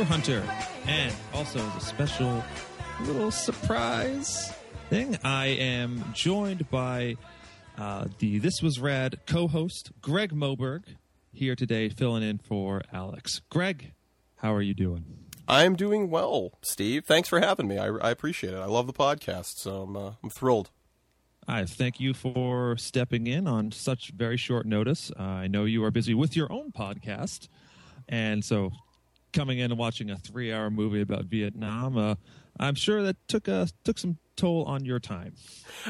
Deer Hunter and also the special little surprise thing. I am joined by uh, the This Was Rad co host, Greg Moberg, here today filling in for Alex. Greg, how are you doing? I'm doing well, Steve. Thanks for having me. I, I appreciate it. I love the podcast, so I'm, uh, I'm thrilled. I thank you for stepping in on such very short notice. Uh, I know you are busy with your own podcast, and so coming in and watching a three-hour movie about Vietnam, uh, I'm sure that took a took some toll on your time.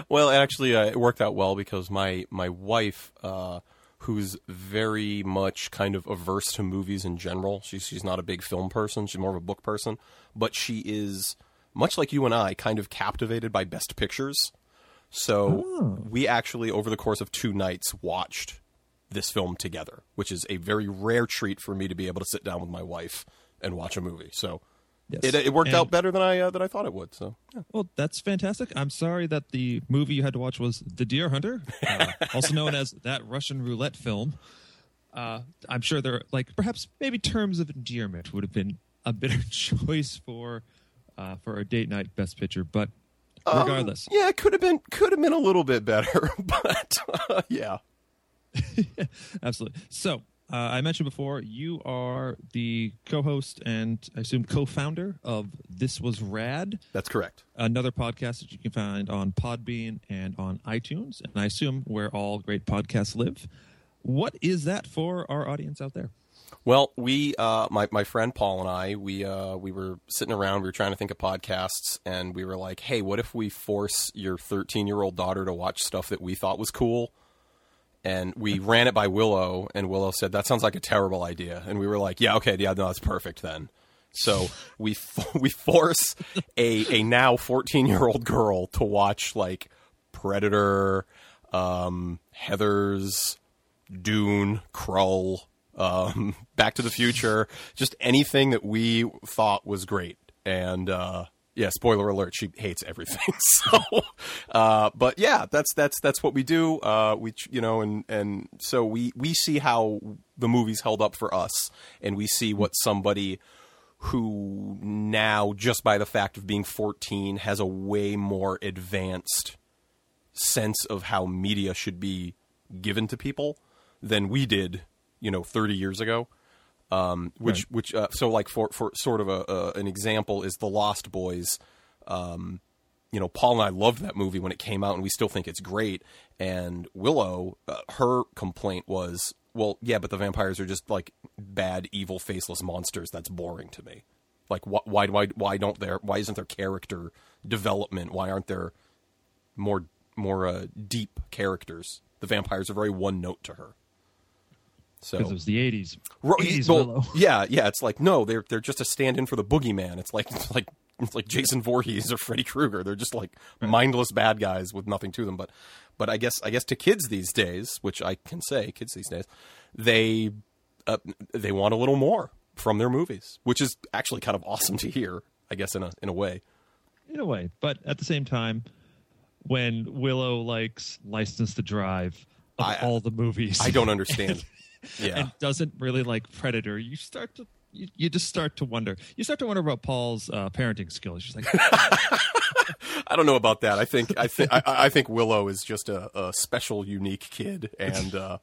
Well, actually, uh, it worked out well because my my wife, uh, who's very much kind of averse to movies in general, she's she's not a big film person. She's more of a book person, but she is much like you and I, kind of captivated by Best Pictures. So Oh. we actually, over the course of two nights, watched this film together, which is a very rare treat for me to be able to sit down with my wife and watch a movie. So Yes. it, it worked And- out better than I uh, than I thought it would. So yeah. Well, that's fantastic. I'm sorry that the movie you had to watch was The Deer Hunter, uh, also known as that Russian roulette film. Uh, I'm sure there, like perhaps maybe terms of endearment would have been a better choice for uh, for a date night best picture, but Um, regardless, yeah, it could have been could have been a little bit better, but uh, yeah. absolutely. So. Uh, I mentioned before you are the co-host and I assume co-founder of This Was Rad, That's correct. another podcast that you can find on Podbean and on iTunes, and I assume where all great podcasts live. What is that for our audience out there? Well, we, uh, my my friend Paul and I, we uh, we were sitting around. We were trying to think of podcasts, and we were like, "Hey, what if we force your 13 year old daughter to watch stuff that we thought was cool?" And we ran it by Willow, and Willow said, "That sounds like a terrible idea." And we were like, "Yeah, okay, yeah, no, that's perfect then." So we we force a a now 14 year old girl to watch like Predator, um, Heathers, Dune, Krull, um, Back to the Future, just anything that we thought was great. And uh, yeah, spoiler alert, she hates everything. so, uh, but yeah, that's that's that's what we do. Uh, we you know, and and so we we see how the movies held up for us, and we see what somebody who now just by the fact of being 14 has a way more advanced sense of how media should be given to people than we did, you know, 30 years ago. Um, which, Right. which, uh, so like for, for sort of a, uh, an example is The Lost Boys. Um, you know, Paul and I loved that movie when it came out, and we still think it's great. And Willow, uh, her complaint was, well, yeah, but the vampires are just like bad, evil, faceless monsters. That's boring to me. Like, wh- why, why, why don't there? Why isn't there character development? Why aren't there more more uh, deep characters. The vampires are very one note to her. So Because it was the 80s. Ro- 80s well, yeah, yeah, it's like no, they're they're just a stand-in for the boogeyman. It's like it's like it's like Jason Voorhees or Freddy Krueger. They're just like mindless bad guys with nothing to them. But but I guess I guess to kids these days, which I can say, kids these days, they uh, they want a little more from their movies, which is actually kind of awesome to hear. I guess in a in a way. In a way. But at the same time, when Willow likes License to Drive of I- all the movies. I don't understand. Yeah. and doesn't really like Predator, you start to you, you just start to wonder. You start to wonder about Paul's uh, parenting skills. She's like, I don't know about that. I think I think I, I think Willow is just a, a special, unique kid, and uh,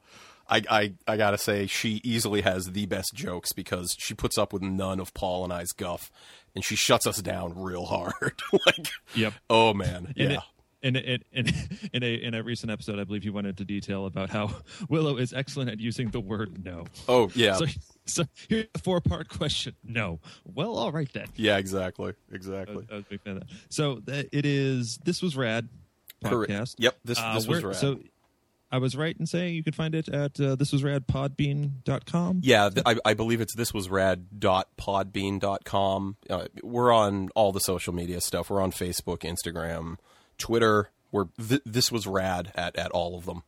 I, I I gotta say she easily has the best jokes because she puts up with none of Paul and I's guff, and she shuts us down real hard. like, Yep. oh man, in, yeah. it, in, in, in, in a in a recent episode, I believe you went into detail about how Willow is excellent at using the word no. Oh yeah, So, so here's a four part question. No. Well, all right then. yeah, exactly, I exactly. was, I was a big fan of that. So it is. This was rad Correct. podcast. Yep, this Uh, was rad. So I was right in saying you can find it at uh, this was radpodbean.com. Yeah, th- I, I believe it's this was rad.podbean.com. Uh, we're on all the social media stuff. We're on Facebook, Instagram, Twitter. We're th- this was rad at, at all of them.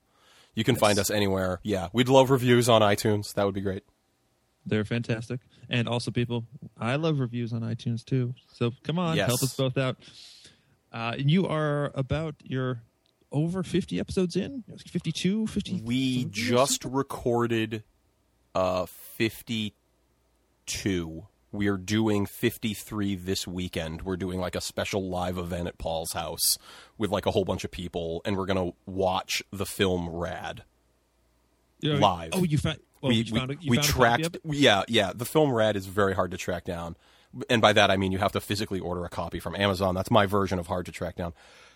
You can find us anywhere. Yeah, we'd love reviews on iTunes. That would be great. They're fantastic. And also, people, I love reviews on iTunes too. So come on, Yes. help us both out. Uh, and you are about your over 50 episodes in 52 50 We just recorded uh 52. We are doing 53 this weekend. We're doing like a special live event at Paul's house with like a whole bunch of people and we're going to watch the film Rad. live. oh you found well, we you we, found, a- you we found tracked yeah yeah. The film rad is very hard to track down. And by that i mean you have to physically order a copy from amazon. That's my version of hard to track down.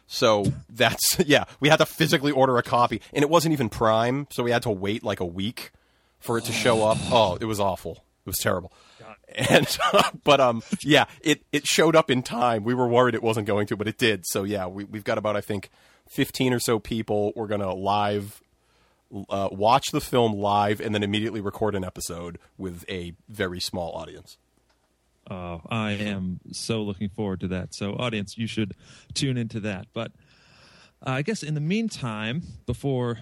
So that's yeah we had to physically order a copy. And it wasn't even prime so we had to wait like a week for it to show up. Oh it was awful it was terrible and but um yeah it it showed up in time we were worried it wasn't going to but it did so yeah we, we've got about i think 15 or so people we're gonna live uh, watch the film live and then immediately record an episode with a very small audience. Oh, I am so looking forward to that. So, audience, you should tune into that. But uh, I guess in the meantime, before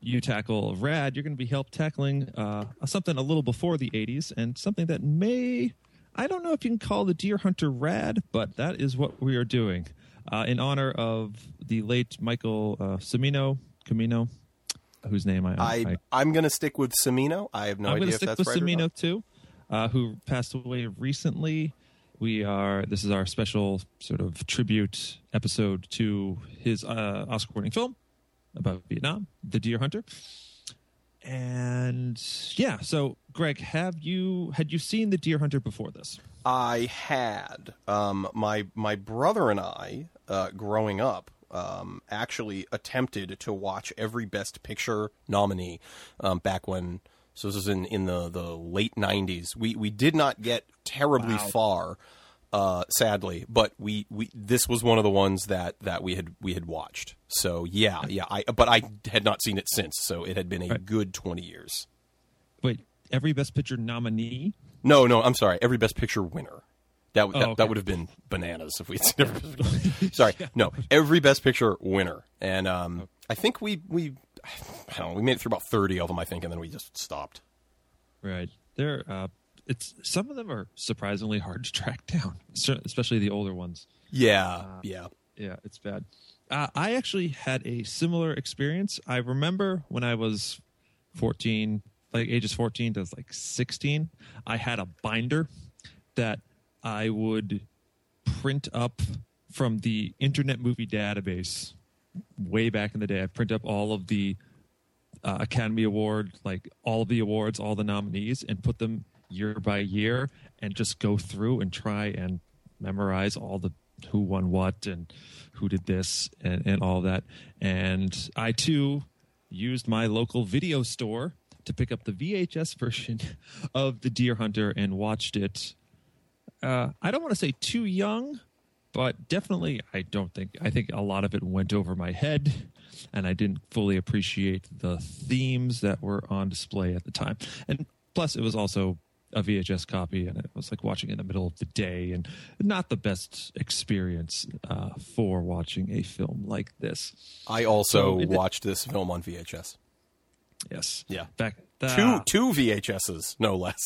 you tackle Rad, you're going to be help tackling uh, something a little before the 80s and something that may, I don't know if you can call the Deer Hunter Rad, but that is what we are doing uh, in honor of the late Michael uh, Cimino, Camino, whose name I, I, I I'm going to stick with Semino. I have no I'm idea going to if stick that's with right. or not. too, uh, who passed away recently. We are. This is our special sort of tribute episode to his uh, Oscar-winning film about Vietnam, The Deer Hunter. And yeah, so Greg, have you had you seen The Deer Hunter before this? I had um, my my brother and I, uh, growing up, um, actually attempted to watch every Best Picture nominee um, back when. So this was in, in the, the late '90s. We we did not get terribly Wow. far, uh, sadly, but we, we this was one of the ones that, that we had we had watched. So yeah, yeah. I but I had not seen it since. So it had been a Right. good twenty years. Wait, every Best Picture nominee. No, no, I'm sorry. Every Best Picture winner. That w- Oh, that, okay. that would have been bananas if we'd seen every Best Sorry, no. Every Best Picture winner, and um, I think we we I don't know. We made it through about thirty of them, I think, and then we just stopped. Right. There uh it's some of them are surprisingly hard to track down, especially the older ones. Yeah, yeah. Yeah, it's bad. Uh, I actually had a similar experience. I remember when I was 14, like ages 14 to like 16, I had a binder that I would print up from the Internet Movie Database way back in the day. I print up all of the uh, Academy Award, like all of the awards, all the nominees, and put them year by year, and just go through and try and memorize all the who won what and who did this and, and all that. And I too used my local video store to pick up the VHS version of The Deer Hunter and watched it. Uh, I don't want to say too young, but definitely I don't think I think a lot of it went over my head and I didn't fully appreciate the themes that were on display at the time. And plus it was also a VHS copy and it was like watching in the middle of the day and not the best experience uh, for watching a film like this. I also So watched this film on VHS. Yes. Yeah. Back Two two VHSs, no less.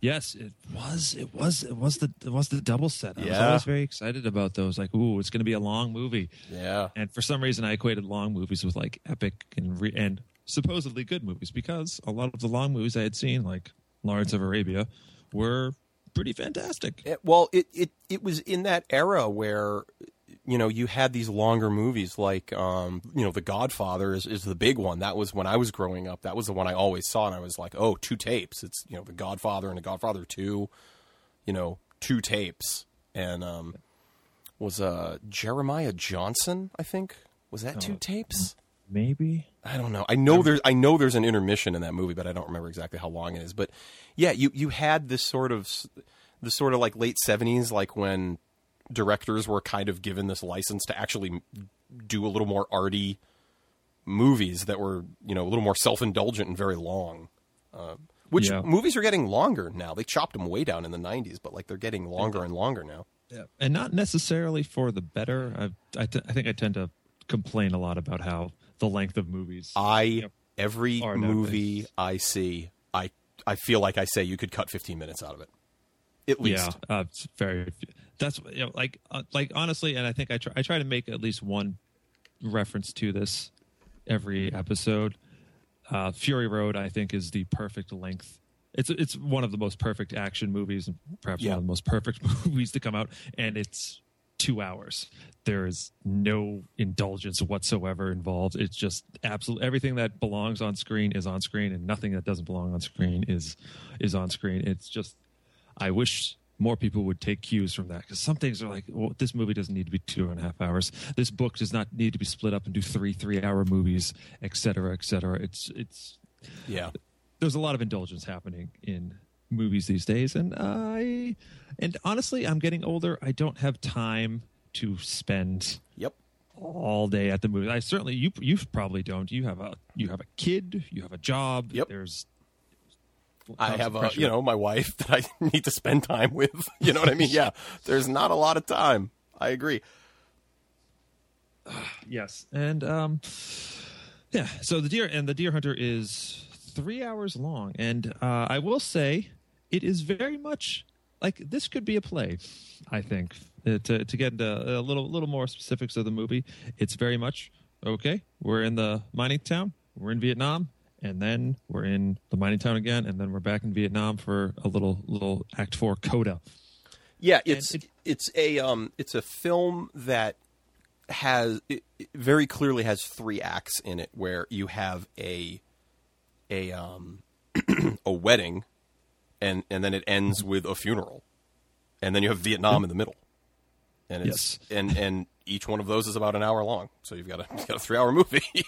Yes, it was. It was. It was the. It was the double set. I was always very excited about those. Like, ooh, it's going to be a long movie. Yeah. And for some reason, I equated long movies with like epic and re- and supposedly good movies because a lot of the long movies I had seen, like Lawrence of Arabia, were pretty fantastic. It- well, it, it it was in that era where you know you had these longer movies like um, you know The Godfather is, is the big one. That was when I was growing up. That was the one I always saw, and I was like, oh, two tapes. It's you know The Godfather and The Godfather Two. You know, two tapes, and um, was uh Jeremiah Johnson. I think was that two tapes. Maybe. I don't know. I know there's I know there's an intermission in that movie, but I don't remember exactly how long it is. But yeah, you you had this sort of the sort of like late seventies, like when directors were kind of given this license to actually do a little more arty movies that were you know a little more self indulgent and very long. Uh, which Yeah. movies are getting longer now? They chopped them way down in the '90s, but like they're getting longer and longer now. Yeah. And not necessarily for the better. I I, t- I think I tend to complain a lot about how the length of movies. I Yep. every movie I see, I I feel like I say you could cut 15 minutes out of it, at least. Yeah, uh, it's very. That's you know, like uh, like honestly, and I think I try I try to make at least one reference to this every episode. Uh, Fury Road, I think, is the perfect length. It's it's one of the most perfect action movies, and perhaps Yeah. one of the most perfect movies to come out, and it's two hours. There is no indulgence whatsoever involved. It's just absolute everything that belongs on screen is on screen, and nothing that doesn't belong on screen is is on screen. It's just I wish more people would take cues from that because some things are like, well, this movie doesn't need to be two and a half hours. This book does not need to be split up into three three-hour movies, et cetera, et cetera. It's it's Yeah. there's a lot of indulgence happening in movies these days, and I and honestly, I'm getting older. I don't have time to spend Yep. all day at the movie. I certainly you you probably don't. You have a you have a kid. You have a job. Yep. There's I have a you know my wife that I need to spend time with. You know what I mean? Yeah. There's not a lot of time. I agree. Yes, and um, yeah. So the deer and the deer hunter is three hours long, and uh, I will say it is very much like this could be a play. I think Uh, to to get into a little little more specifics of the movie, it's very much okay. We're in the mining town. We're in Vietnam. And then we're in the mining town again, and then we're back in Vietnam for a little little Act Four coda. Yeah, it's it- it's a um it's a film that has it, it very clearly has three acts in it where you have a a um a wedding and and then it ends with a funeral. And then you have Vietnam in the middle. And it's and and each one of those is about an hour long. So you've got a you've got a 3-hour movie.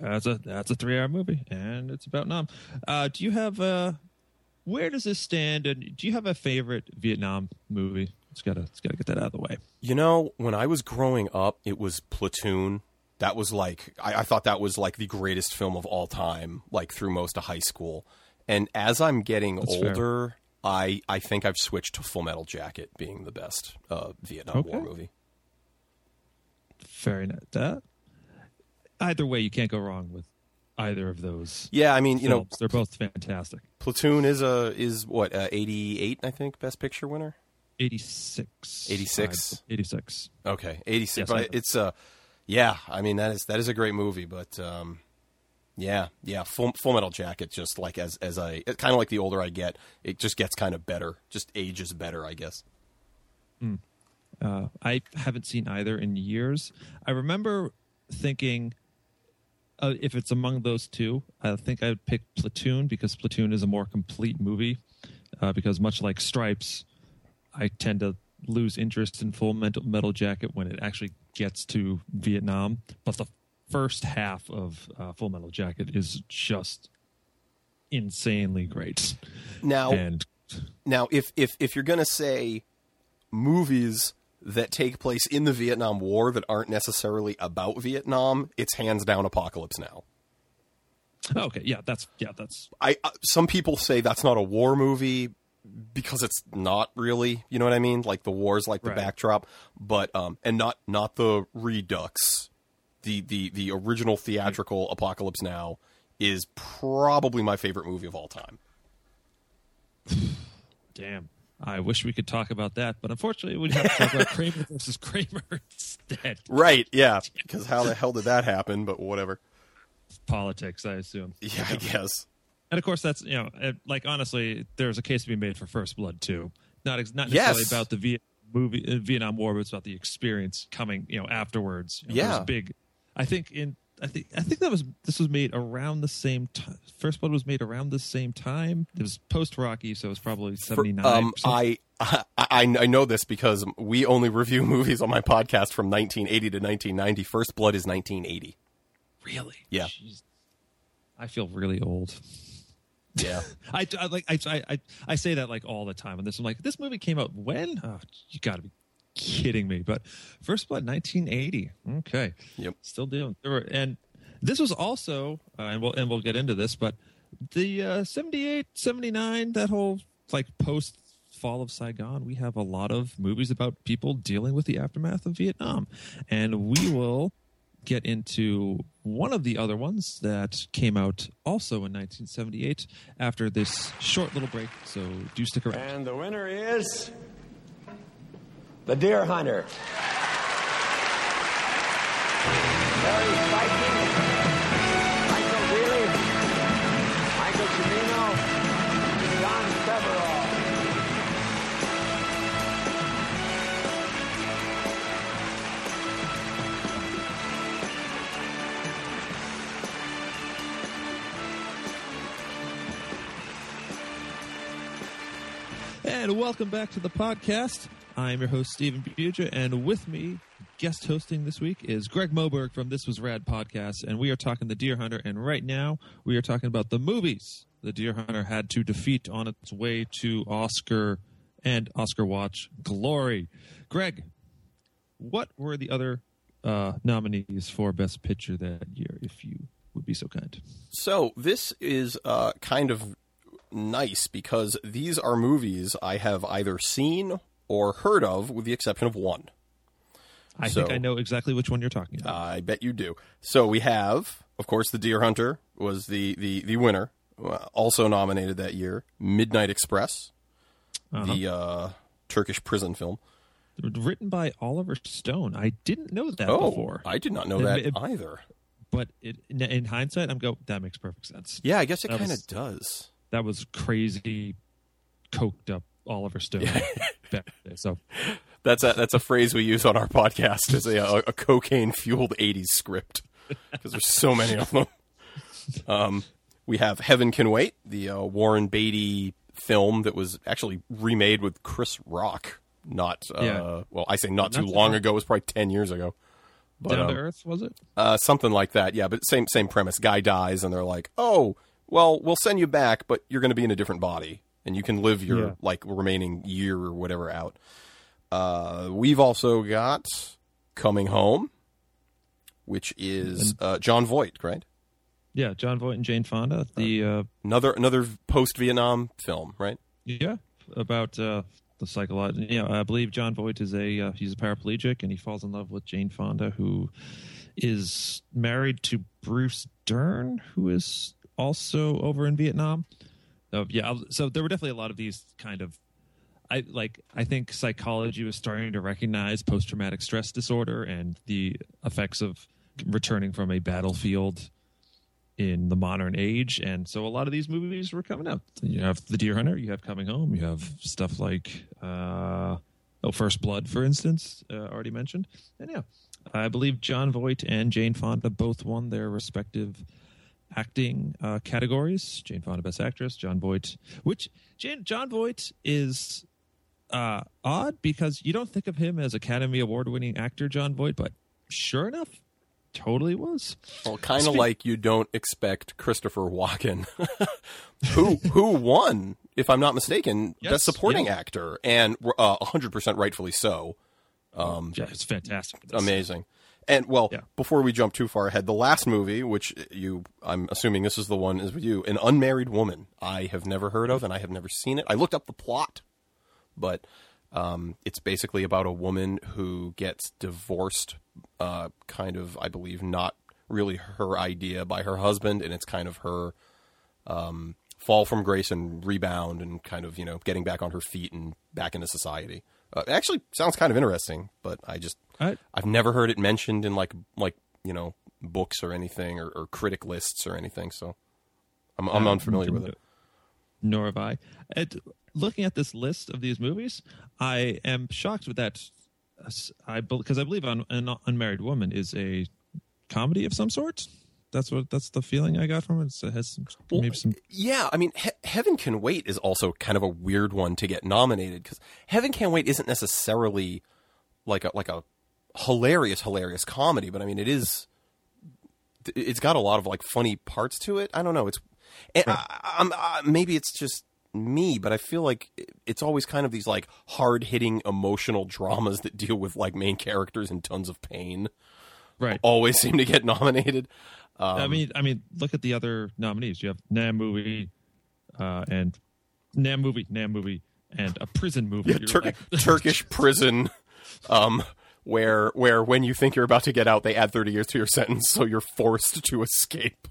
That's a that's a three hour movie, and it's about Nam. Uh, do you have uh where does this stand? And do you have a favorite Vietnam movie? It's gotta it's gotta get that out of the way. You know, when I was growing up, it was Platoon. That was like I, I thought that was like the greatest film of all time, like through most of high school. And as I'm getting That's fair. older, I I think I've switched to Full Metal Jacket being the best uh, Vietnam War movie. Very nice. That either way, you can't go wrong with either of those. Yeah, I mean, you know, they're both fantastic. Platoon is a is what uh, 88, I think, Best Picture winner. 86. 86? 86. Okay, 86. Yes, it's uh yeah, I mean that is that is a great movie, but um yeah, yeah, Full, Full Metal Jacket just like as as I kind of like the older I get, it just gets kind of better, just ages better, I guess. Uh, I haven't seen either in years. I remember thinking uh, if it's among those two, I think I would pick Platoon because Platoon is a more complete movie. Uh, because much like Stripes, I tend to lose interest in Full Metal, Metal Jacket when it actually gets to Vietnam. But the first half of uh, Full Metal Jacket is just insanely great. Now, And now if if if you're going to say movies that take place in the Vietnam War that aren't necessarily about Vietnam, it's hands down Apocalypse Now. okay, yeah, that's yeah, that's I uh, some people say that's not a war movie because it's not really, you know what I mean? Like the war's like the Right. backdrop, but um and not not the redux. The the the original theatrical Apocalypse Now is probably my favorite movie of all time. Damn. I wish we could talk about that, but unfortunately, we'd have to talk about Kramer versus Kramer instead. Right, yeah, because how the hell did that happen, but whatever. Politics, I assume. Yeah, I guess. And of course, that's you know, like honestly, there's a case to be made for First Blood too. Not ex- not necessarily Yes. about the Viet movie uh, Vietnam War, but it's about the experience coming you know afterwards. You know, Yeah. there's big. I think in I think I think that was this was made around the same time. First Blood was made around the same time. It was post Rocky, so it was probably seventy nine. um, I, I I know this because we only review movies on my podcast from 1980 to 1990. First Blood is 1980. really, Yeah. Jeez. I feel really old. Yeah. I, I like I, I I say that like all the time on this. I'm like, this movie came out when? Oh, you got to be kidding me! But First Blood, 1980. Okay, Yep. still doing. There were, and this was also, uh, and we'll and we'll get into this, but the uh, 78, 79, that whole like post fall of Saigon, we have a lot of movies about people dealing with the aftermath of Vietnam, and we will get into one of the other ones that came out also in 1978 after this short little break. So do stick around. And the winner is The Deer Hunter. Barry Spikings, Michael Deeley, Michael Cimino, John Peverall. And welcome back to the podcast. I'm your host, Stephen Buja, and with me, guest hosting this week is Greg Moberg from This Was Rad podcast, and we are talking The Deer Hunter, and right now we are talking about the movies The Deer Hunter had to defeat on its way to Oscar and Oscar Watch glory. Greg, what were the other uh, nominees for Best Picture that year, if you would be so kind? So this is uh, kind of nice because these are movies I have either seen or heard of, with the exception of one. I So- think I know exactly which one you're talking about. I bet you do. So we have, of course, The Deer Hunter was the the the winner, uh, also nominated that year. Midnight Express, the uh, Turkish prison film. Written by Oliver Stone. I didn't know that Oh, before. I did not know that it- either. but it, in, in hindsight, I'm go. That makes perfect sense. Yeah, I guess it kind of does. That was crazy, coked up Oliver Stone. back day. So That's a that's a phrase we use on our podcast as a, a, cocaine fueled '80s script because there's so many of them. Um, we have Heaven Can Wait, the uh, Warren Beatty film that was actually remade with Chris Rock. Not uh, Yeah. well, I say not, Not too long ago. It was probably ten years ago. But, down um, to earth was it? uh, something like that. Yeah, but same same premise. Guy dies, and they're like, "Oh, well, we'll send you back, but you're going to be in a different body, and you can live your Yeah. like remaining year or whatever out." Uh, we've also got Coming Home, which is uh, Jon Voight, right? Yeah, Jon Voight and Jane Fonda. The uh, Another another post Vietnam film, right? yeah about uh, the psychological. You know, I believe Jon Voight is a uh, he's a paraplegic and he falls in love with Jane Fonda, who is married to Bruce Dern, who is also over in Vietnam. So yeah, so there were definitely a lot of these kind of. I like. I think psychology was starting to recognize post traumatic stress disorder and the effects of returning from a battlefield in the modern age, and so a lot of these movies were coming out. You have The Deer Hunter, you have Coming Home, you have stuff like uh, oh, First Blood, for instance, uh, already mentioned, and yeah, I believe Jon Voight and Jane Fonda both won their respective acting uh, categories. Jane Fonda, Best Actress. Jon Voight, which Jane, Jon Voight is uh, odd because you don't think of him as Academy Award winning actor Jon Voight, but sure enough, totally was. Well, kind of Speak- like you don't expect Christopher Walken, who who won, if I'm not mistaken, Yes, best supporting yeah. actor, and uh, 100% rightfully so. yeah, it's fantastic. It's- amazing. And well, Yeah. before we jump too far ahead, the last movie, which you, I'm assuming this is the one, is with you, an unmarried woman. I have never heard of, and I have never seen it. I looked up the plot, but um, it's basically about a woman who gets divorced, uh, kind of, I believe, not really her idea by her husband, and it's kind of her um, fall from grace and rebound, and kind of, you know, getting back on her feet and back into society. Uh, actually sounds kind of interesting, but I just I, I've never heard it mentioned in like like you know books or anything or, or critic lists or anything. So I'm I'm unfamiliar with it. Nor have I. At, looking at this list of these movies, I am shocked with that. I because I believe Un, an unmarried woman is a comedy of some sort. That's what that's the feeling I got from it. It has some, maybe some. Yeah, I mean, he- Heaven Can Wait is also kind of a weird one to get nominated because Heaven Can Wait isn't necessarily like a like a hilarious hilarious comedy, but I mean, it is. It's got a lot of like funny parts to it. I don't know. It's and I, I'm uh, maybe it's just me, but I feel like it's always kind of these like hard hitting emotional dramas that deal with like main characters and tons of pain. Right. Always seem to get nominated. I mean, I mean, look at the other nominees. You have Nam movie, uh, and Nam movie, Nam movie, and a prison movie. You're Tur- like- Turkish prison, um, where where when you think you're about to get out, they add 30 years to your sentence, so you're forced to escape.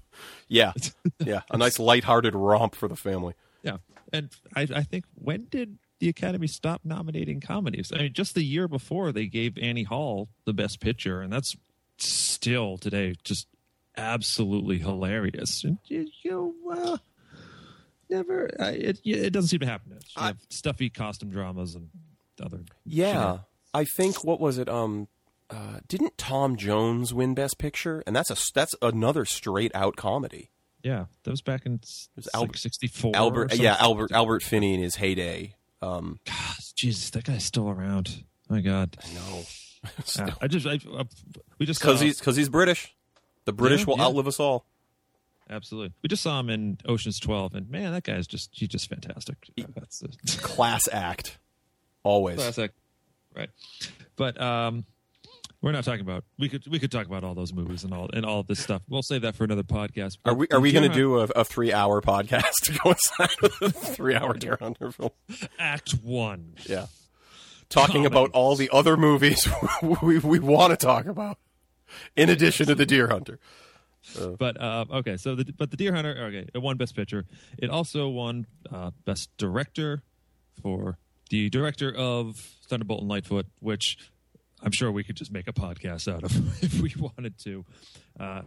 Yeah, yeah, a nice lighthearted romp for the family. Yeah, and I, I think when did the Academy stop nominating comedies? I mean, just the year before they gave Annie Hall the Best Picture, and that's still today just absolutely hilarious. And you, you uh, never. Uh, it it doesn't seem to happen. You I- stuffy costume dramas and other. Yeah, I think what was it? Um, uh, didn't Tom Jones win Best Picture? And that's a that's another straight out comedy. Yeah, that was back in was like Albert- '64. Albert, yeah, Albert Albert Finney in his heyday. Um, God, Jesus, that guy's still around. Oh My God, no, Uh, I just, I, uh, we just because he's because he's British. The British Yeah, will yeah. outlive us all. absolutely. We just saw him in Ocean's Twelve, and man, that guy's just, he's just fantastic. Uh, That's a Class act, always. classic, right? But um, we're not talking about. We could, we could talk about all those movies and all and all this stuff. We'll save that for another podcast. Are we are we going to do a, a three hour podcast to go inside three hour Deer Hunter film? Act One? Yeah, talking about all the other movies we we want to talk about, in addition to the Deer Hunter. But uh, okay, so the but the Deer Hunter, okay, it won Best Picture. It also won uh, Best Director for the director of Thunderbolt and Lightfoot, which I'm sure we could just make a podcast out of if we wanted to. Uh,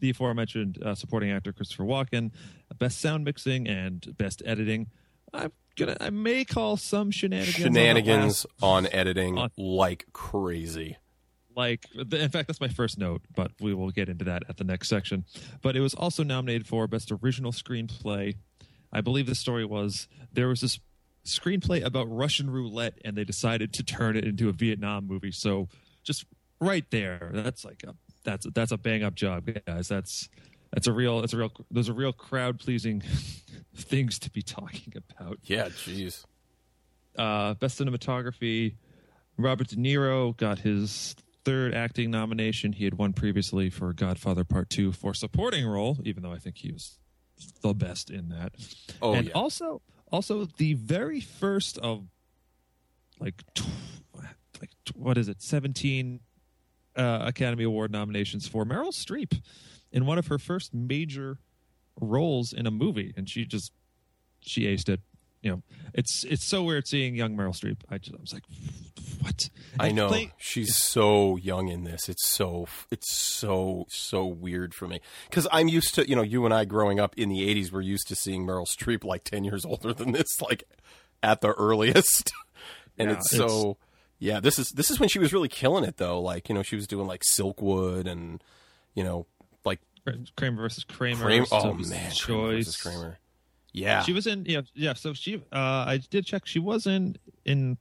the aforementioned uh, supporting actor Christopher Walken, Best Sound Mixing and Best Editing. I'm gonna, I may call some shenanigans. on Shenanigans last- on editing On- like crazy. like in fact that's my first note but we will get into that at the next section but it was also nominated for best original screenplay i believe the story was there was this screenplay about russian roulette and they decided to turn it into a vietnam movie so just right there that's like a that's that's a bang up job guys that's that's a real that's a real those are real crowd pleasing things to be talking about Yeah, jeez. uh, best cinematography. Robert De Niro got his third acting nomination. He had won previously for Godfather Part Two for supporting role, even though I think he was the best in that. Oh, and yeah. also, also the very first of like, tw- like tw- what is it? Seventeen uh, Academy Award nominations for Meryl Streep in one of her first major roles in a movie, and she just she aced it. You know, it's it's so weird seeing young Meryl Streep. I just I was like, what? I know play- she's so young in this. It's so it's so so weird for me because I'm used to you know you and I growing up in the '80s. We're used to seeing Meryl Streep like ten years older than this, like at the earliest, and Yeah, it's so yeah. This is this is when she was really killing it though. Like you know she was doing like Silkwood and you know like Kramer versus Kramer. Kramer. Oh man, Kramer versus Kramer. Yeah, She was in yeah yeah. So she uh, I did check. She was in in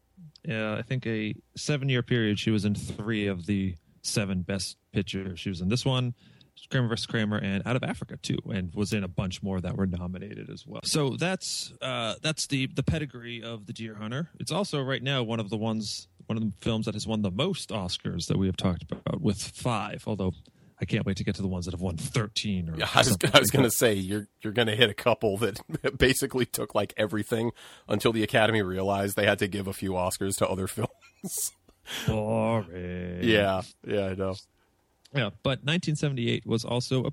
uh, I think a seven year period. She was in three of the seven best pictures. She was in this one. Kramer vs. Kramer and Out of Africa too, and was in a bunch more that were nominated as well. So that's uh, that's the the pedigree of the Deer Hunter. It's also right now one of the ones one of the films that has won the most Oscars that we have talked about with five. Although I can't wait to get to the ones that have won thirteen. Or Yeah, I was, I was going to say you're you're going to hit a couple that basically took like everything until the Academy realized they had to give a few Oscars to other films. boring. yeah, yeah, I know. Yeah, but 1978 was also a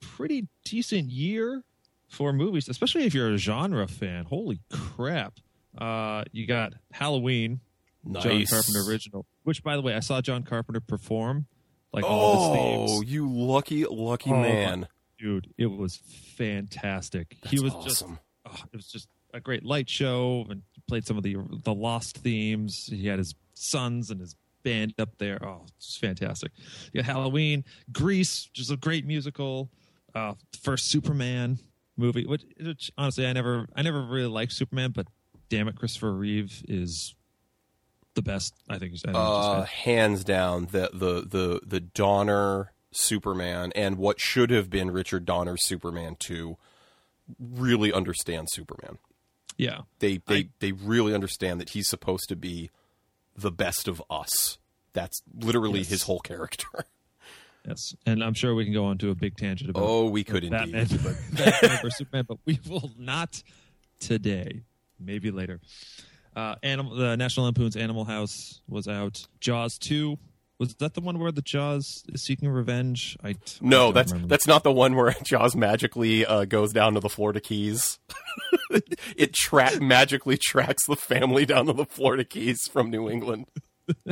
pretty decent year for movies, especially if you're a genre fan. Holy crap. Uh, you got Halloween, John Carpenter original, which, by the way, I saw John Carpenter perform. Like all his Oh, themes. you lucky, lucky Oh, man! Dude, it was fantastic. he was awesome. just oh, it was just a great light show and played some of the the lost themes he had his sons and his band up there oh it's fantastic you got halloween grease which is a great musical uh first superman movie which, which honestly i never i never really liked superman but damn it christopher reeve is the best i think I think Uh, hands down, the the the the Donner Superman and what should have been Richard Donner's Superman two really understand Superman. yeah They they they really understand that he's supposed to be the best of us. That's literally Yes. his whole character. yes and i'm sure we can go on to a big tangent about Oh, we could Batman, indeed. But Batman versus Superman, but we will not today. Maybe later. Uh, Animal, the National Lampoon's Animal House was out. Jaws two was that the one where the Jaws is seeking revenge? I no, that's remember. that's not the one where Jaws magically uh, goes down to the Florida Keys. it tra- magically tracks the family down to the Florida Keys from New England.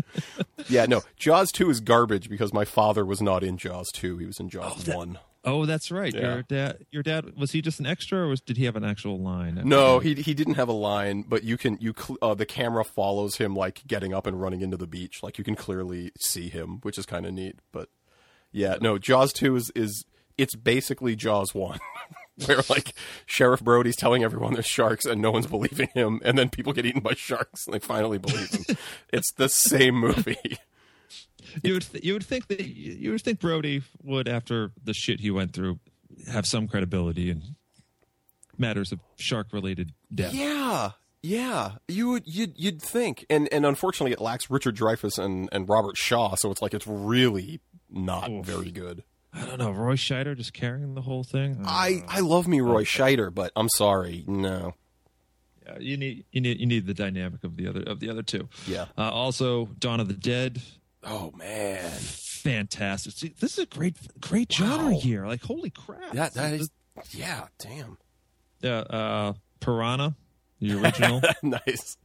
yeah, no, Jaws two is garbage because my father was not in Jaws two; he was in Jaws that- one. Oh, that's right. Yeah. Your dad. Your dad was he just an extra, or was did he have an actual line? No, he he didn't have a line, but you can you cl- uh, the camera follows him like getting up and running into the beach, like you can clearly see him, which is kind of neat. But yeah, no, Jaws two is is it's basically Jaws one, where like Sheriff Brody's telling everyone there's sharks and no one's believing him, and then people get eaten by sharks and they finally believe him. it's the same movie. You would th- you would think that you would think Brody would, after the shit he went through, have some credibility in matters of shark related death. Yeah, yeah. You would you'd you'd think, and and unfortunately, it lacks Richard Dreyfuss and and Robert Shaw, so it's like it's really not Oof. very good. I don't know. Roy Scheider just carrying the whole thing. I I love me Roy Scheider, but I'm sorry, no. Yeah, you need you need you need the dynamic of the other of the other two. Yeah. Uh, also, Dawn of the Dead, Oh man, fantastic. See, this is a great great genre Wow. here. Like holy crap! that that is yeah, damn, Yeah, uh, Piranha, the original. nice.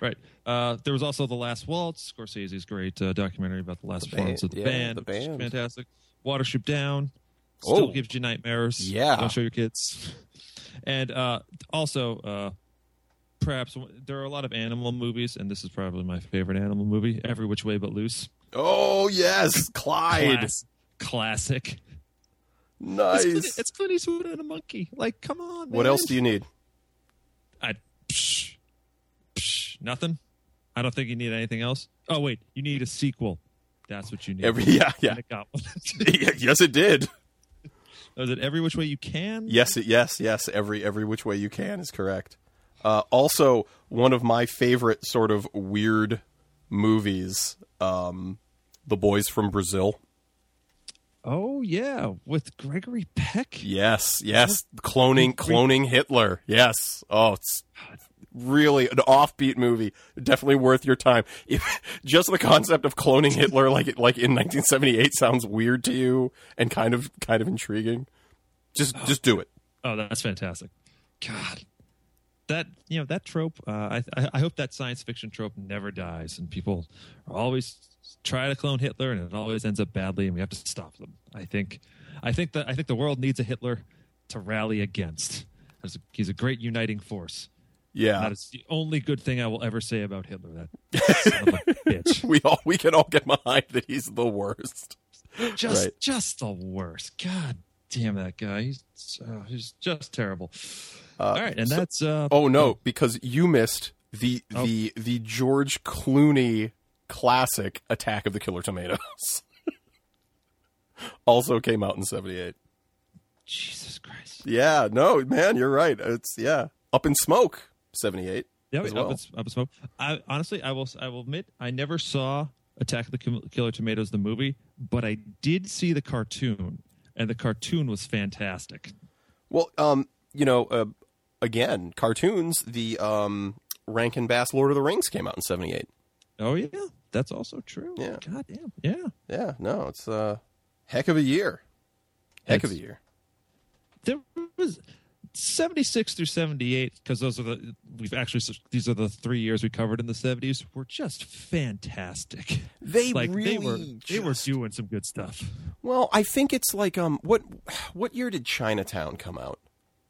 right. Uh, there was also The Last Waltz, Scorsese's great uh, documentary about the last The performance of the yeah, band. the band. fantastic. Watership Down still Oh. gives you nightmares. Yeah. Don't show your kids. And uh, also, uh, perhaps there are a lot of animal movies, and this is probably my favorite animal movie, Every Which Way But Loose. Oh yes, Clyde, Class- classic. nice. It's, Clint, it's Clint Eastwood and a monkey. Like, come on. what else do you need? I psh, psh, nothing. I don't think you need anything else. Oh wait, you need a sequel. That's what you need. Every yeah yeah it got one. yes it did. Was it every which way you can? Yes, it- yes, yes. Every every which way you can is correct. Uh, also, one of my favorite sort of weird movies, um, The Boys from Brazil. Oh yeah, with Gregory Peck. Yes, yes. Cloning cloning Hitler. Yes. Oh, it's really an offbeat movie. Definitely worth your time. If just the concept of cloning Hitler like it like in 1978 sounds weird to you and kind of kind of intriguing, just just do it. Oh, that's fantastic. God, that you know that trope. Uh, I, I I hope that science fiction trope never dies, and people are always try to clone Hitler, and it always ends up badly, and we have to stop them. I think, I think that I think the world needs a Hitler to rally against. He's a, he's a great uniting force. Yeah. That is the only good thing I will ever say about Hitler. That son of a bitch. we all we can all get behind that he's the worst. Just, Right. just the worst. God damn that guy. He's, uh, he's just terrible. all right, and so- that's uh, Oh no, because you missed the Oh. the the George Clooney classic Attack of the Killer Tomatoes. also came out in 78. Jesus Christ. Yeah, no, man, you're right. It's yeah, Up in Smoke 78. Yeah, as up, in, up in smoke. I honestly, I will, I will admit, I never saw Attack of the Killer Tomatoes the movie, but I did see the cartoon, and the cartoon was fantastic. Well, um, you know, uh, again, cartoons, the um Rankin Bass Lord of the Rings came out in 78. Oh yeah, that's also true. Yeah. God damn. Yeah. Yeah, no, it's a uh, heck of a year. Heck of a year. There was. 76 through 78 because those are the we've actually these are the three years we covered in the 70s were just fantastic They like really they were they were doing some good stuff Well, I think it's like um what what year did Chinatown come out?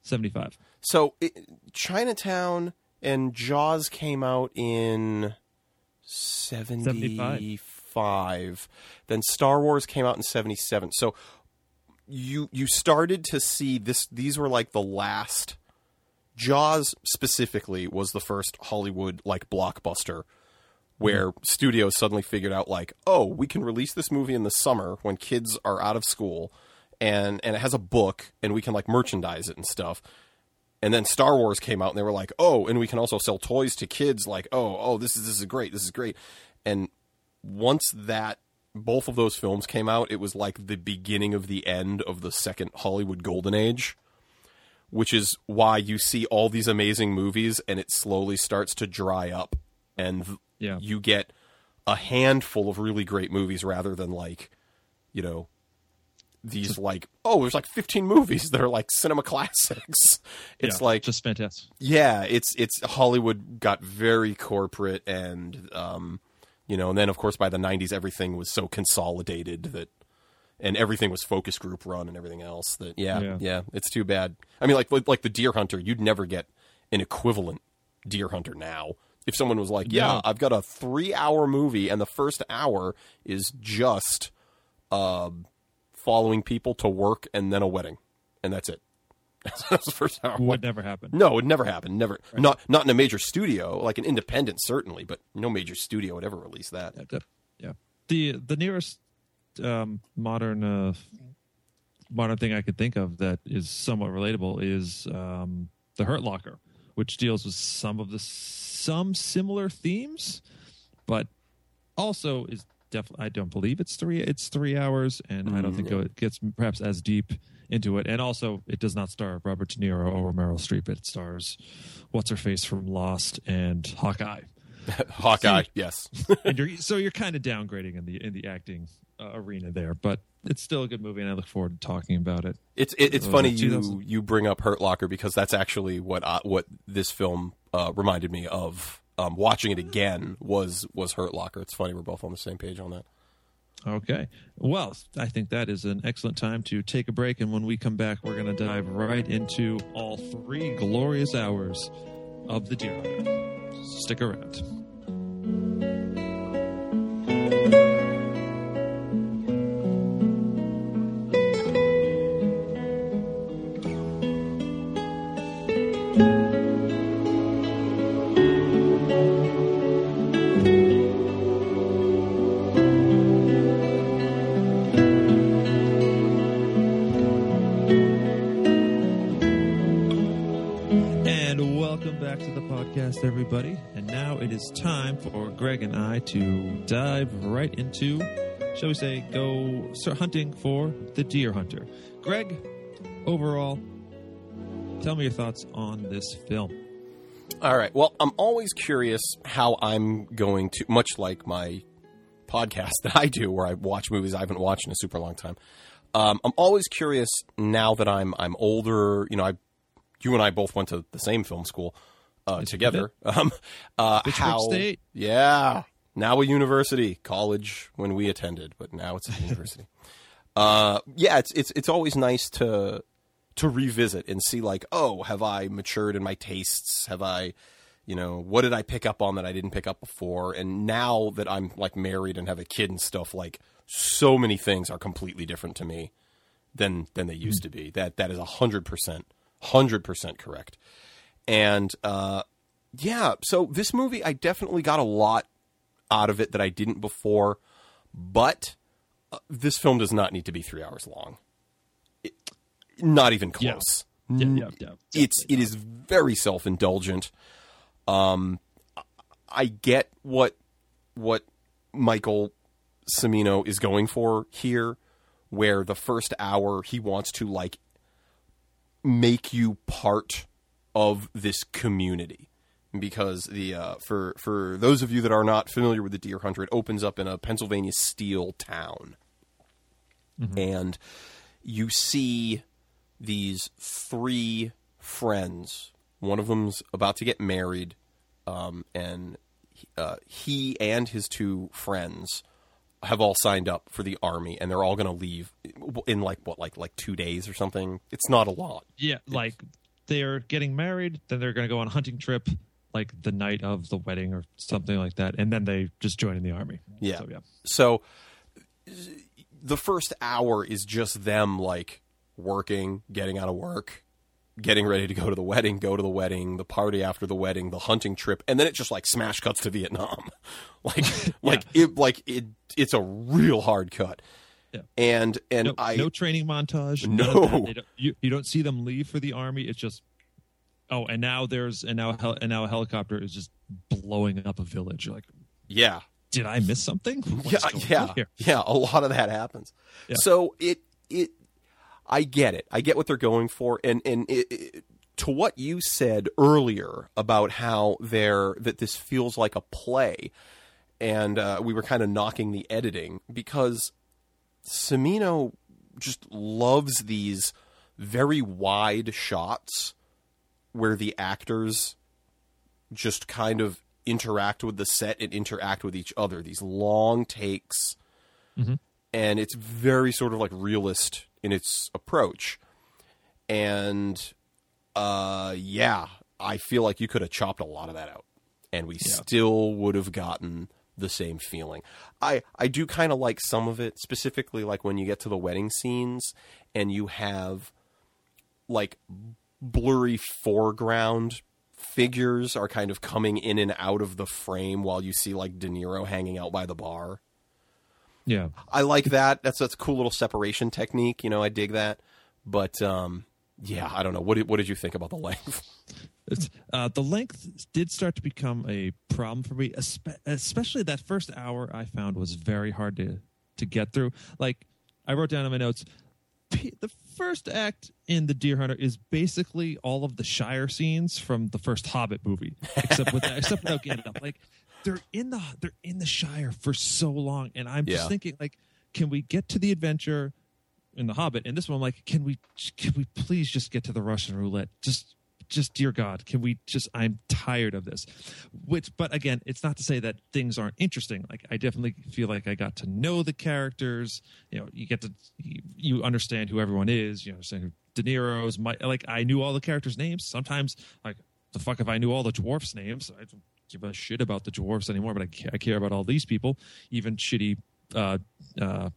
75 So it, Chinatown and Jaws came out in 75. Then Star Wars came out in 77. So you you started to see this these were like the last Jaws specifically was the first Hollywood like blockbuster where mm-hmm. studios suddenly figured out like, oh, we can release this movie in the summer when kids are out of school and and it has a book and we can like merchandise it and stuff. And then Star Wars came out and they were like, "Oh, and we can also sell toys to kids like, oh, oh, this is this is great. This is great." And once that both of those films came out, it was like the beginning of the end of the second Hollywood golden age, which is why you see all these amazing movies and it slowly starts to dry up and Yeah. you get a handful of really great movies rather than like, you know, these like oh, there's like 15 movies that are like cinema classics. It's Yeah, like just fantastic yeah, it's it's Hollywood got very corporate and um You know, and then of course by the '90s, everything was so consolidated that, and everything was focus group run and everything else. That yeah, Yeah. yeah, it's too bad. I mean, like like the Deer Hunter, you'd never get an equivalent Deer Hunter now. If someone was like, "Yeah, No. I've got a three-hour movie, and the first hour is just uh, following people to work and then a wedding, and that's it," that's the first hour. Would never happen. No, it would never happen. Never. Not not in a major studio, like an independent certainly, but no major studio would ever release that. Yeah, the- yeah. The the nearest um, modern uh, modern thing I could think of that is somewhat relatable is um, the Hurt Locker, which deals with some of the some similar themes, but also is definitely I don't believe it's three it's three hours, and I don't think it gets perhaps as deep into it. And also, it does not star Robert De Niro or Meryl Streep. It stars what's her face from Lost and Hawkeye Hawkeye, yes. and you're so you're kind of downgrading in the in the acting uh, arena there, but it's still a good movie, and I look forward to talking about it. It's it, it's Uh, funny you you bring up Hurt Locker because that's actually what I, what this film uh, reminded me of. Um, watching it again was was Hurt Locker. It's funny we're both on the same page on that. Okay, well, I think that is an excellent time to take a break, and when we come back, we're going to dive right into all three glorious hours of the Deer Hunter. Stick around. Is time for Greg and I to dive right into, shall we say, go start hunting for the deer hunter. Greg, overall, tell me your thoughts on this film. All right. Well, I'm always curious how I'm going to, much like my podcast that I do, where I watch movies I haven't watched in a super long time. Um, I'm always curious now that I'm I'm older. You know, I, you and I both went to the same film school uh, together. Um, uh, how? State. Yeah. Now a university, college when we attended, but now it's a university. uh, yeah, it's it's it's always nice to to revisit and see like, oh, have I matured in my tastes? Have I, you know, what did I pick up on that I didn't pick up before? And now that I'm like married and have a kid and stuff, like so many things are completely different to me than than they used to be. That that is a hundred percent, hundred percent correct. And uh, yeah, so this movie, I definitely got a lot out of it that I didn't before, but uh, this film does not need to be three hours long. It, not even close. Yeah, yeah, yeah. It's it is very self indulgent. Um, I get what what Michael Cimino is going for here, where the first hour he wants to like make you part of this community because the uh, for for those of you that are not familiar with the deer hunter, it opens up in a Pennsylvania steel town, and you see these three friends. One of them's about to get married, um, and uh, he and his two friends have all signed up for the army, and they're all going to leave in like what, like like two days or something. It's not a lot. Yeah, like they're getting married, then they're going to go on a hunting trip, like the night of the wedding or something like that, and then they just join in the army. Yeah. So, yeah. So the first hour is just them like working, getting out of work, getting ready to go to the wedding, go to the wedding, the party after the wedding, the hunting trip, and then it just like smash cuts to Vietnam. like like it like it it's a real hard cut. Yeah. And and No, I no training montage. No. don't- you, you don't see them leave for the army. It's just oh, and now there's and now a hel- and now a helicopter is just blowing up a village. You're like, yeah. did I miss something? What's yeah, yeah, yeah. A lot of that happens. Yeah. So it it I get it. I get what they're going for, and and it, it, to what you said earlier about how there that this feels like a play, and uh, we were kind of knocking the editing because Cimino just loves these very wide shots where the actors just kind of interact with the set and interact with each other. These long takes, and it's very sort of like realist in its approach. And uh, yeah, I feel like you could have chopped a lot of that out, and we still would have gotten the same feeling. I I do kind of like some of it, specifically like when you get to the wedding scenes and you have like blurry foreground figures are kind of coming in and out of the frame while you see like De Niro hanging out by the bar. Yeah. I like that. That's that's a cool little separation technique. You know, I dig that. But um, yeah, I don't know. What did, what did you think about the length? It's, uh, the length did start to become a problem for me, especially that first hour. I found was very hard to to get through. Like I wrote down in my notes, the first act in the Deer Hunter is basically all of the Shire scenes from the first Hobbit movie, except with except without Gandalf. Like they're in the they're in the Shire for so long, and I'm Yeah. just thinking like, can we get to the adventure? in the Hobbit, and this one, I'm like, can we, can we please just get to the Russian roulette? Just, just dear God, can we just? I'm tired of this. Which, but again, it's not to say that things aren't interesting. Like, I definitely feel like I got to know the characters. You know, you get to, you, you understand who everyone is. You understand who De Niro's. My, like, I knew all the characters' names. Sometimes, like, the fuck if I knew all the dwarfs' names? I don't give a shit about the dwarfs anymore. But I, I care about all these people, even shitty. Uh, uh,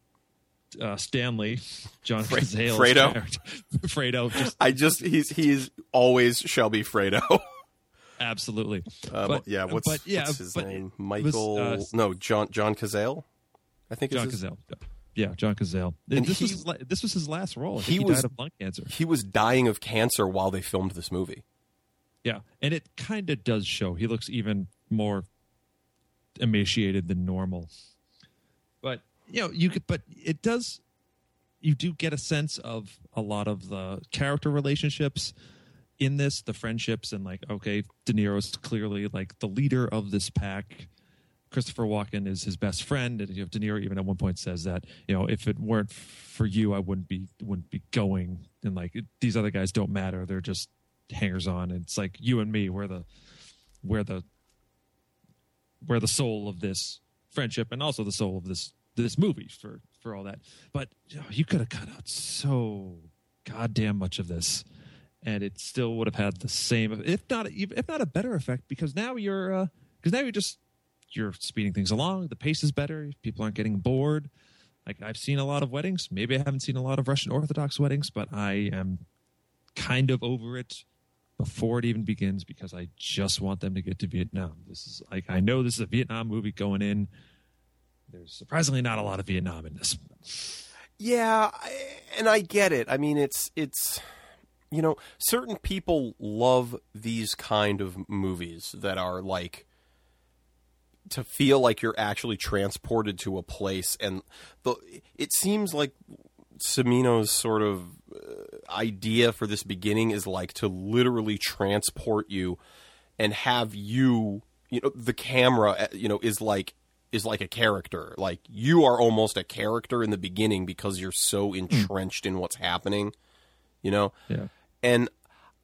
uh, Stanley, John Fre- Cazale's Fredo? character. Fredo, just I just he's he's always Shelby Fredo. absolutely. Uh, but yeah, what's, but yeah, what's his but name? it was, Michael? uh, no, John John Cazale. I think John his- Cazale. Yeah, John Cazale. And this he- was his, this was his last role. He he, was- died of lung cancer. He was dying of cancer while they filmed this movie. Yeah, and it kind of does show. He looks even more emaciated than normal. You know, you could. But it does. You do get a sense of a lot of the character relationships in this, the friendships, and like, okay, De Niro's clearly like the leader of this pack. Christopher Walken is his best friend, and you know, De Niro even at one point says that you know if it weren't for you, I wouldn't be wouldn't be going, and like these other guys don't matter; they're just hangers on. And It's like you and me, we're the we're the we're the soul of this friendship, and also the soul of this this movie for for all that. But you, know, you could have cut out so goddamn much of this, and it still would have had the same, if not if not a better effect, because now you're uh, because now you're just you're speeding things along. The pace is better. People aren't getting bored. Like I've seen a lot of weddings. Maybe I haven't seen a lot of Russian Orthodox weddings, but I am kind of over it before it even begins because I just want them to get to Vietnam. This is like I know this is a Vietnam movie going in. There's surprisingly not a lot of Vietnam in this. Yeah, and I get it. I mean, it's it's you know, certain people love these kind of movies that are like to feel like you're actually transported to a place and the it seems like Cimino's sort of uh, idea for this beginning is like to literally transport you and have you you know the camera uh, you know is like is like a character like you are almost a character in the beginning because you're so entrenched in what's happening you know Yeah. and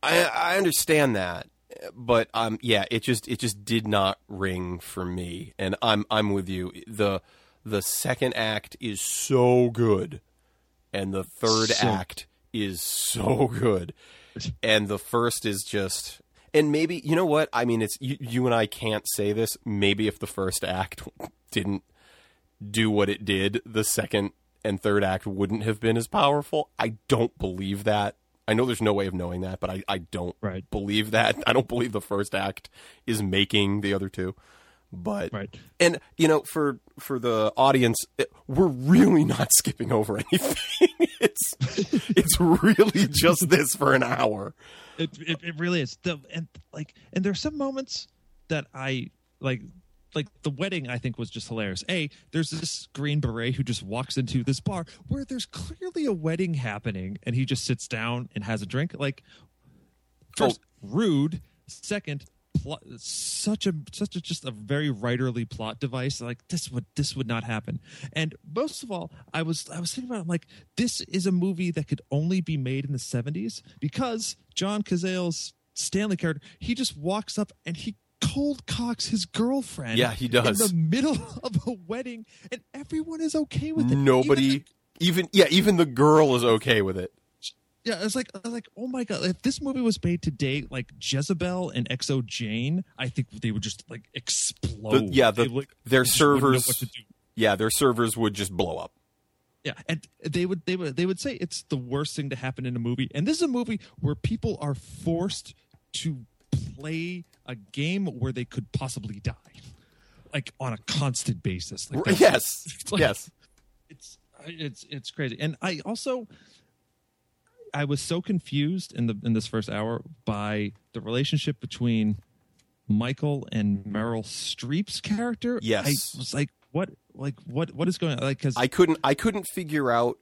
I I understand that, but um yeah, it just it just did not ring for me, and I'm I'm with you. the The second act is so good, and the third So- act is so good, and the first is just. And maybe you know what I mean. It's you, you and I can't say this. Maybe if the first act didn't do what it did, the second and third act wouldn't have been as powerful. I don't believe that. I know there's no way of knowing that, but I, I don't Right. believe that. I don't believe the first act is making the other two. But Right. and you know for for the audience, it, we're really not skipping over anything. it's it's really just this for an hour. It, it it really is. The and like and there's some moments that I like like the wedding I think was just hilarious. A, there's this green beret who just walks into this bar where there's clearly a wedding happening and he just sits down and has a drink. Like first oh. rude, second plot, such a such a just a very writerly plot device. Like this would this would not happen. And most of all, I was I was thinking about it, I'm like this is a movie that could only be made in the 70s because John Cazale's Stanley character, he just walks up and he cold cocks his girlfriend. Yeah, he does. in the middle of a wedding, and everyone is okay with it. Nobody, Even even, yeah, even the girl is okay with it. yeah, it's like, I was like, oh my god! If this movie was made today, like Jezebel and xoJane, I think they would just like explode. The- yeah, the- would- their they just wouldn't know servers- what to do. Yeah, their servers would just blow up. Yeah, and they would they would they would say it's the worst thing to happen in a movie. And this is a movie where people are forced to play a game where they could possibly die. Like on a constant basis. Like yes, it's like- yes. It's it's it's crazy. And I also I was so confused in the in this first hour by the relationship between Michael and Meryl Streep's character. Yes. I was like, what like what what is going on? Like because I couldn't I couldn't figure out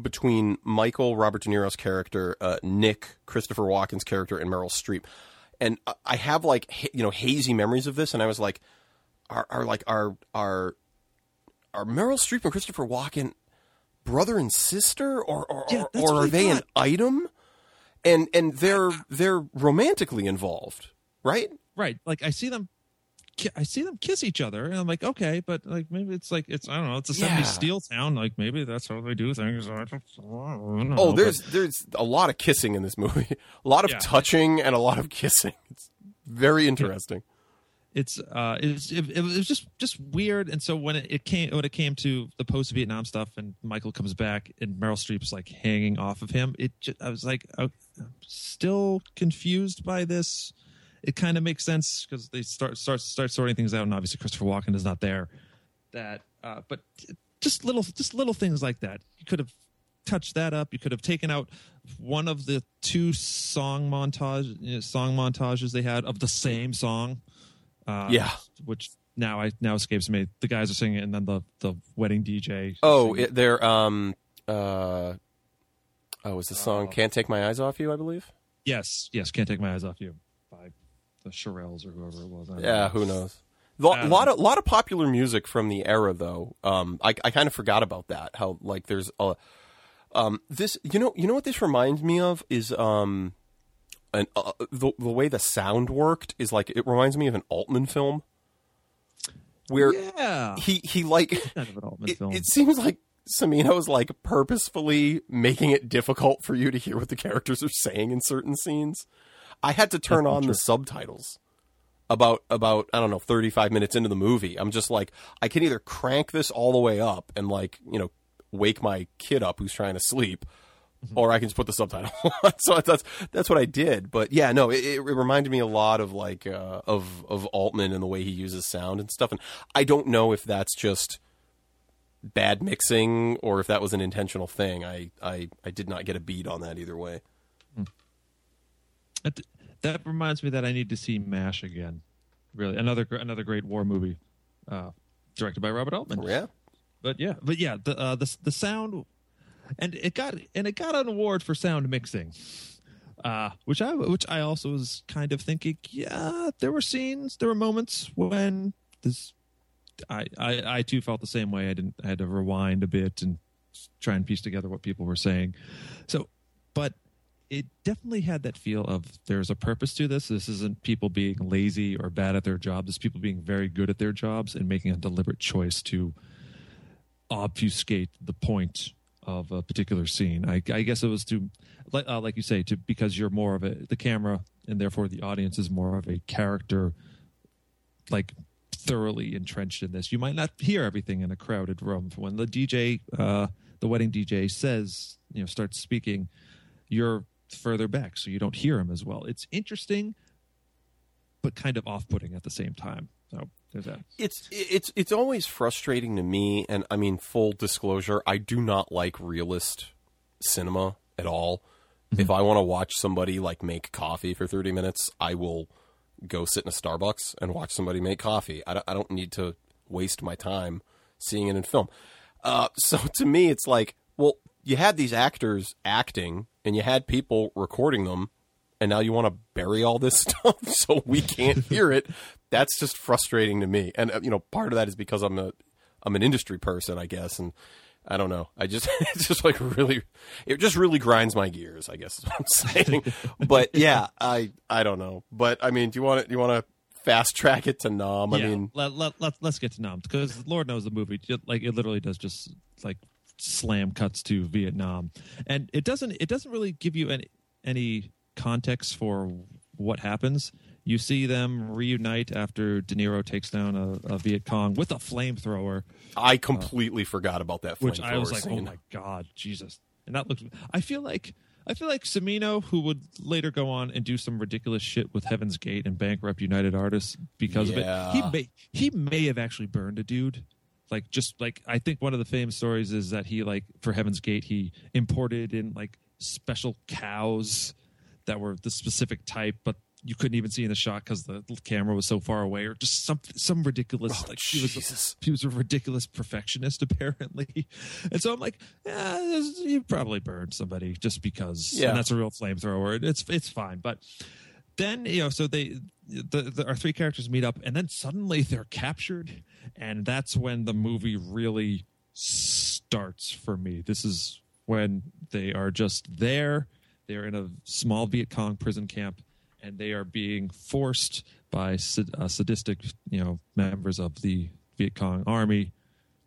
between Michael Robert De Niro's character, uh, Nick Christopher Walken's character, and Meryl Streep, and I- have like ha- you know hazy memories of this, and I was like, are, are like are are are Meryl Streep and Christopher Walken brother and sister, or or, Yeah, or, or are they an item? And and they're they're romantically involved, right? right like i see them ki- i see them kiss each other and i'm like okay but like maybe it's like it's i don't know it's a 70s Yeah. steel town like maybe that's how they do things I don't, I don't know, Oh, but- there's there's a lot of kissing in this movie, a lot of Yeah. touching and a lot of kissing. It's very interesting. it's uh it's it, it was just just weird and so when it, it came when it came to the post vietnam stuff and michael comes back and meryl streep's like hanging off of him it just, i was like oh, i'm still confused by this it kind of makes sense because they start start start sorting things out and obviously christopher walken is not there that uh but just little just little things like that you could have touched that up you could have taken out one of the two song montage you know, song montages they had of the same song uh, Yeah. which now I now escapes me. The guys are singing, it, and then the the wedding DJ. Oh, it, they're um uh oh, was the song Oh. "Can't Take My Eyes Off You"? I believe. yes, yes, can't take my eyes off you the Shirelles or whoever it was. I Yeah, know. who knows? Lo- lot know. of lot of popular music from the era, though. Um, I I kind of forgot about that. How like there's a um this you know you know what this reminds me of is um an uh, the the way the sound worked is like it reminds me of an Altman film where yeah, he he like kind of an Altman it, it seems like Cimino's like purposefully making it difficult for you to hear what the characters are saying in certain scenes. I had to turn That's on the subtitles about about I don't know 35 minutes into the movie. I'm just like I can either crank this all the way up and like, you know, wake my kid up who's trying to sleep Mm-hmm. or I can just put the subtitle on. so that's that's what I did. But yeah, no, it, it reminded me a lot of like uh, of of Altman and the way he uses sound and stuff. And I don't know if that's just bad mixing or if that was an intentional thing. I I, I did not get a beat on that either way. That, that reminds me that I need to see Mash again. Really, another another great war movie, uh, directed by Robert Altman. Yeah. But yeah, but yeah, the uh, the the sound, and it got and it got an award for sound mixing, uh, which I which I also was kind of thinking. Yeah, there were scenes, there were moments when this, I I, I too felt the same way. I didn't I had to rewind a bit and try and piece together what people were saying. So, but it definitely had that feel of there's a purpose to this. This isn't people being lazy or bad at their job. This is people being very good at their jobs and making a deliberate choice to obfuscate the point of a particular scene. I, I guess it was to, like, uh, like you say, to because you're more of a the camera and therefore the audience is more of a character, like thoroughly entrenched in this. You might not hear everything in a crowded room. When the DJ, uh, the wedding DJ, says, you know, starts speaking, you're further back, so you don't hear him as well. It's interesting, but kind of off-putting at the same time. So there's that. It's it's it's always frustrating to me and I mean full disclosure, I do not like realist cinema at all. If I want to watch somebody like make coffee for 30 minutes, I will go sit in a Starbucks and watch somebody make coffee. I don't, I don't need to waste my time seeing it in film. Uh, so to me, it's like, well, you had these actors acting and you had people recording them, and now you want to bury all this stuff so we can't hear it. That's just frustrating to me. And uh, you know, part of that is because I'm a I'm an industry person, I guess, and I don't know. I just it's just like really it just really grinds my gears, I guess is what I'm saying. but yeah, I I don't know. But I mean, do you want to do you want to fast track it to Nam. I mean, let, let, let, let's get to Nam because Lord knows the movie like it literally does just like slam cuts to Vietnam, and it doesn't it doesn't really give you any any context for what happens. You see them reunite after De Niro takes down a, a Viet Cong with a flamethrower, I completely forgot about that. which I was like, oh scene. oh my god, Jesus! And that looks. I feel like I feel like Cimino, who would later go on and do some ridiculous shit with Heaven's Gate and bankrupt United Artists because of it, he may he may have actually burned a dude. Like just like I think one of the famous stories is that he like for Heaven's Gate he imported in like special cows that were the specific type, but you couldn't even see in the shot because the camera was so far away, or just some some ridiculous. Oh, like he was Jesus. he was a ridiculous perfectionist apparently and so i'm like yeah you probably burned somebody just because Yeah. and that's a real flamethrower it's it's fine but then you know so they the, the our three characters meet up and then suddenly they're captured and that's when the movie really starts for me. This is when they are just there. They're in a small viet cong prison camp and they are being forced by sad- uh, sadistic you know members of the viet cong army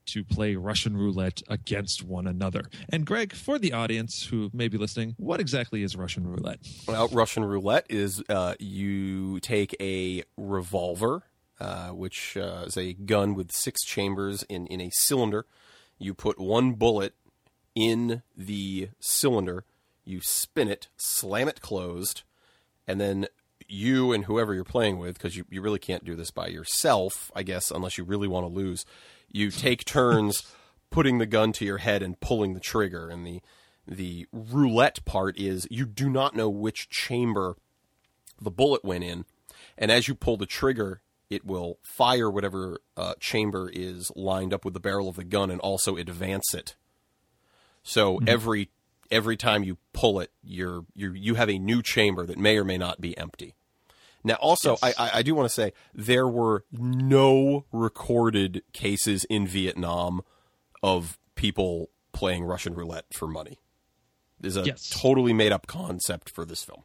to play Russian roulette against one another. And Greg, for the audience who may be listening, what exactly is Russian roulette? Well, Russian roulette is uh, you take a revolver, uh, which uh, is a gun with six chambers in, in a cylinder. You put one bullet in the cylinder, you spin it, slam it closed, and then you and whoever you're playing with, because you, you really can't do this by yourself, I guess, unless you really want to lose, you take turns putting the gun to your head and pulling the trigger. And the the roulette part is you do not know which chamber the bullet went in, and as you pull the trigger, it will fire whatever uh, chamber is lined up with the barrel of the gun and also advance it. So every every time you pull it, you're you you have a new chamber that may or may not be empty. Now, also, I, I, I do want to say there were no recorded cases in Vietnam of people playing Russian roulette for money. Is a Yes. totally made up concept for this film.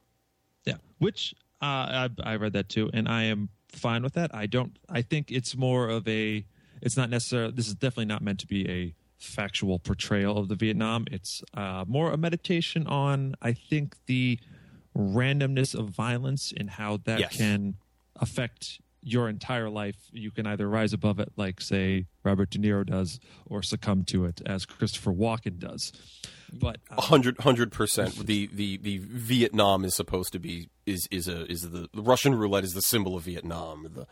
Yeah, which uh, I, I read that too, and I am fine with that. I don't. I think it's more of a. It's not necessarily. This is definitely not meant to be a factual portrayal of the Vietnam. It's uh, more a meditation on. I think the randomness of violence and how that Yes. can affect your entire life. You can either rise above it, like say Robert De Niro does, or succumb to it, as Christopher Walken does. But uh, A hundred hundred percent. The the the Vietnam is supposed to be is is a is the, the Russian roulette is the symbol of Vietnam. The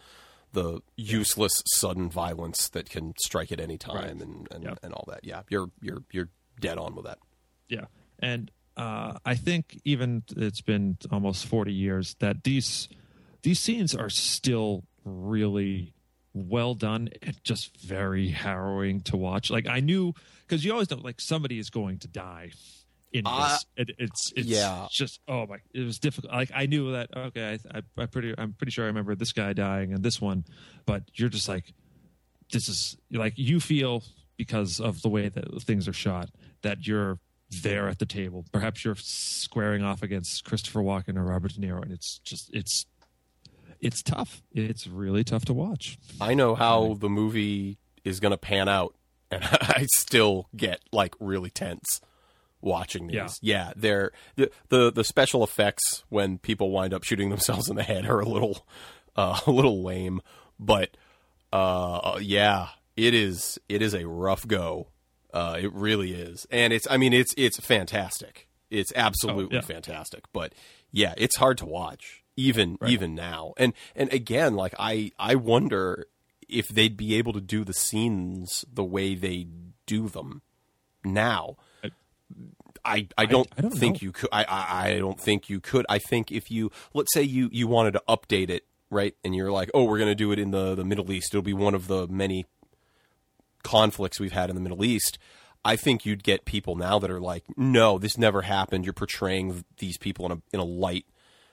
the useless sudden violence that can strike at any time Right. and and, Yeah. and all that. Yeah, you're you're you're dead on with that. Yeah, and uh, I think even it's been almost forty years that these these scenes are still really well done and just very harrowing to watch. Like I knew because you always know like somebody is going to die in this. Uh, it, it's it's yeah. just oh my it was difficult. Like I knew that okay I, I I pretty I'm pretty sure I remember this guy dying and this one, but you're just like this is like you feel because of the way that things are shot that you're there at the table. Perhaps you're squaring off against Christopher Walken or Robert De Niro, and it's just it's it's tough. It's really tough to watch. I know how the movie is going to pan out, and I still get like really tense watching these. Yeah. Yeah, they're the, the the special effects when people wind up shooting themselves in the head are a little uh, a little lame, but uh, yeah, it is it is a rough go. Uh, it really is, and it's I mean it's it's fantastic. It's absolutely Oh, yeah. fantastic, but yeah, it's hard to watch even even now. And and again, like I I wonder if they'd be able to do the scenes the way they do them now. I, I don't, I don't think know. you could. I, I, I don't think you could. I think if you let's say you you wanted to update it right, and you're like, oh, we're going to do it in the the Middle East. It'll be one of the many conflicts we've had in the Middle East. I think you'd get people now that are like, no, this never happened. You're portraying these people in a in a light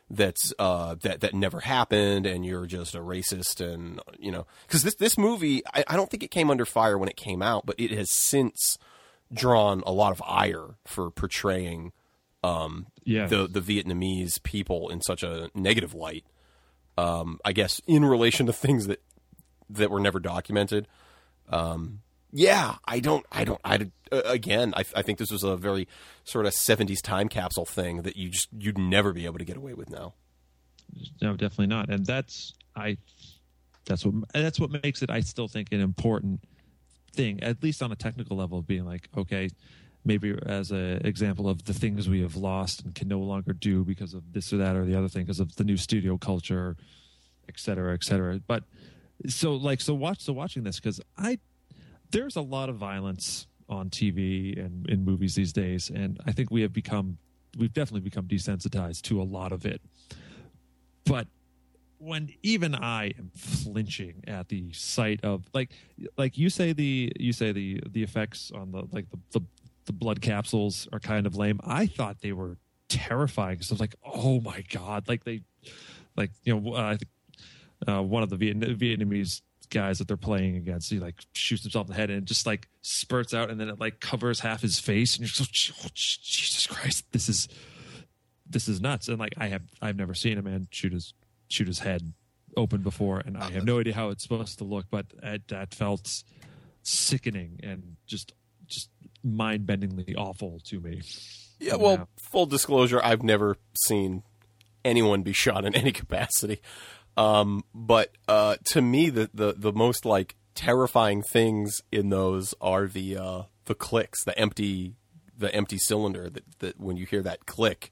that's uh, that that never happened, and you're just a racist, and you know, because this this movie, I, I don't think it came under fire when it came out, but it has since drawn a lot of ire for portraying Yeah, the the Vietnamese people in such a negative light. Um, I guess in relation to things that that were never documented. Um, yeah, I don't, I don't, I uh, again, I, I think this was a very sort of '70s time capsule thing that you just you'd never be able to get away with now. No, definitely not. And that's I that's what that's what makes it I still think an important thing, at least on a technical level of being like, okay, maybe as an example of the things we have lost and can no longer do because of this or that or the other thing because of the new studio culture, et cetera, et cetera. But so like so watch so watching this because I there's a lot of violence on TV and in movies these days, and I think we have become we've definitely become desensitized to a lot of it. But when even I am flinching at the sight of like like you say the you say the the effects on the like the the, the blood capsules are kind of lame. I thought they were terrifying because I was like, oh my god, like they like you know uh, I think uh, one of the Viet- Vietnamese guys that they're playing against he like shoots himself in the head and it just like spurts out and then it like covers half his face and you're just oh, Jesus Christ this is this is nuts and like I have I've never seen a man shoot his shoot his head open before, and I have no idea how it's supposed to look, but it, that felt sickening and just just mind bendingly awful to me. Yeah, well, full disclosure, I've never seen anyone be shot in any capacity. Um, but uh, to me, the, the the most like terrifying things in those are the uh, the clicks, the empty the empty cylinder that, that when you hear that click,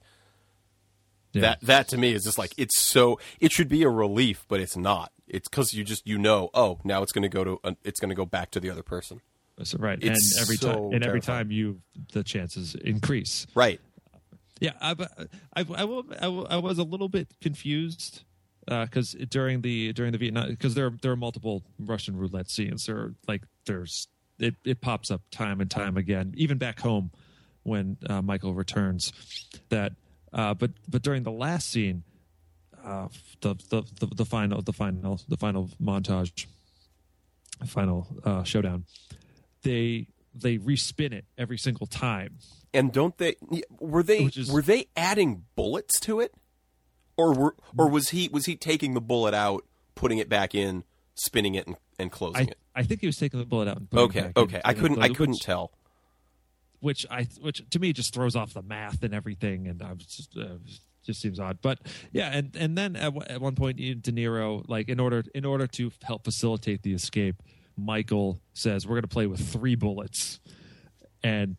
yeah. That that to me is just like it's so it should be a relief, but it's not. It's because you just you know oh now it's going to go to uh, it's going to go back to the other person. That's right, it's and every so time and every time you the chances increase. Right. Yeah, I I, I, will, I, I was a little bit confused because uh, during the during the Vietnam because there there are multiple Russian roulette scenes. There like there's it it pops up time and time again, even back home when uh, Michael returns. That uh, but but during the last scene, uh, the, the, the the final the final the final montage, final uh, showdown, they they respin it every single time. And don't they? Were they is, were they adding bullets to it, or were or was he was he taking the bullet out, putting it back in, spinning it, and, and closing I, it? I think he was taking the bullet out. okay, okay. In, I couldn't I couldn't tell which I which to me just throws off the math and everything, and I was just. Uh, just seems odd, but yeah, and and then at, at one point, De Niro, like in order in order to help facilitate the escape, Michael says we're going to play with three bullets, and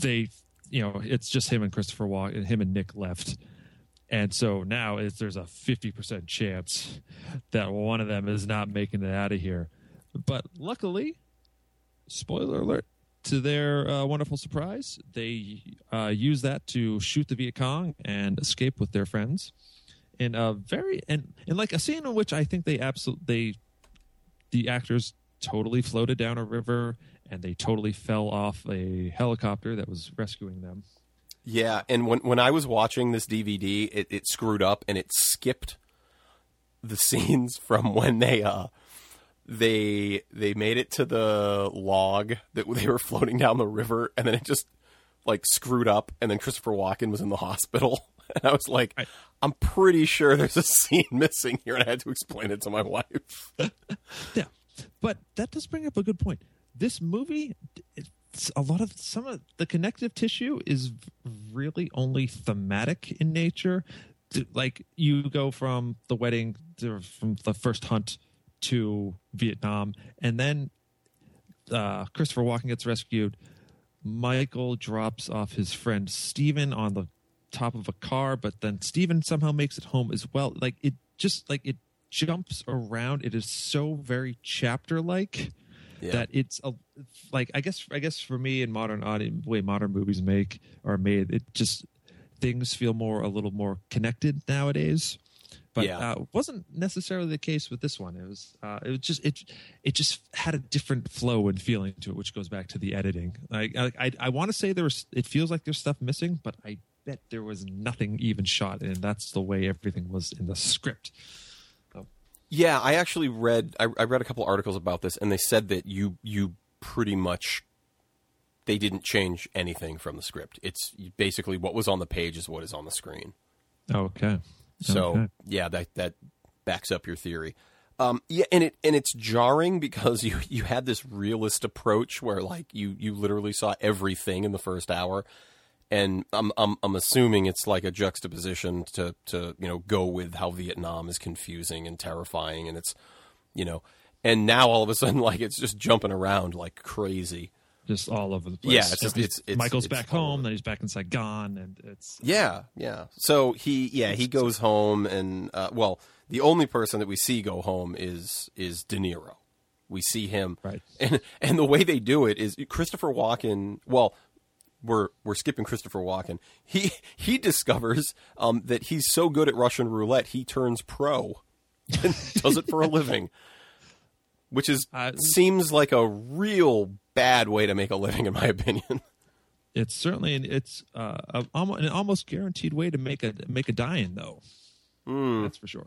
they, you know, it's just him and Christopher Walken, and him and Nick left, and so now there's a fifty percent chance that one of them is not making it out of here, but luckily, spoiler alert, to their uh, wonderful surprise, they uh, use that to shoot the Viet Cong and escape with their friends. In a very and in like a scene in which I think they absolutely they the actors totally floated down a river and they totally fell off a helicopter that was rescuing them. Yeah, and when when I was watching this DVD, it, it screwed up and it skipped the scenes from when they uh they they made it to the log that they were floating down the river, and then it just like screwed up, and then Christopher Walken was in the hospital. And I was like, I, am pretty sure there's a scene missing here, and I had to explain it to my wife. yeah, but that does bring up a good point. This movie, a lot of some of the connective tissue is really only thematic in nature. Like you go from the wedding to, from the first hunt to Vietnam, and then uh, Christopher Walken gets rescued. Michael drops off his friend Steven on the top of a car, but then Steven somehow makes it home as well. Like it just like it jumps around. It is so very chapter like yeah. that it's a like I guess I guess for me in modern audience way modern movies make are made, it just things feel more a little more connected nowadays but yeah. uh, wasn't necessarily the case with this one. It was uh, it was just it it just had a different flow and feeling to it, which goes back to the editing. I I, I, I want to say there was it feels like there's stuff missing, but I bet there was nothing even shot, and that's the way everything was in the script. Yeah, I actually read I, I read a couple articles about this, and they said that you you pretty much they didn't change anything from the script. It's basically what was on the page is what is on the screen. Okay. So okay. yeah, that that backs up your theory. Um, yeah, and it and it's jarring because you you had this realist approach where like you you literally saw everything in the first hour, and I'm I'm I'm assuming it's like a juxtaposition to to you know go with how Vietnam is confusing and terrifying, and it's you know, and now all of a sudden like it's just jumping around like crazy. just all over the place. Yeah, it's just- it's- it's- Michael's it's back home, then he's back in Saigon, and it's Yeah, yeah. So he, yeah, he goes home, and uh, well, the only person that we see go home is is De Niro. We see him, Right. And and the way they do it is Christopher Walken. Well, we're we're skipping Christopher Walken. He he discovers um, that he's so good at Russian roulette, he turns pro and does it for a living, which is Uh, seems like a real bad way to make a living, in my opinion. it's certainly an, it's uh, a, an almost guaranteed way to make a make a die-in though. Hmm. That's for sure.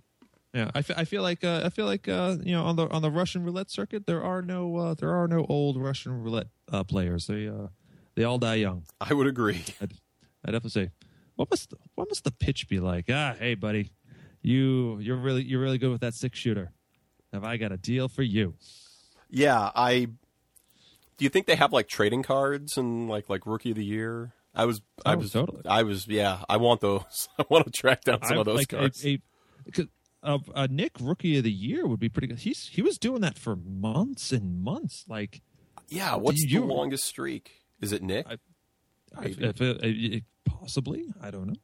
Yeah, I I feel like uh, I feel like uh, you know on the on the Russian roulette circuit there are no uh, there are no old Russian roulette uh, players. They uh, they all die young. I would agree. I'd, I'd have to say, what must what must the pitch be like? Ah, hey buddy, you you're really you're really good with that six shooter. Have I got a deal for you? Yeah, I. Do you think they have like trading cards and like like rookie of the year? I was, I Oh, was, totally. I was. Yeah, I want those. I want to track down some I- of those like cards. A, a, uh, a Nick Rookie of the Year would be pretty good. He's he was doing that for months and months. Like yeah, what's you- the longest streak? Is it Nick? I- Maybe. if it, it- possibly, I don't know.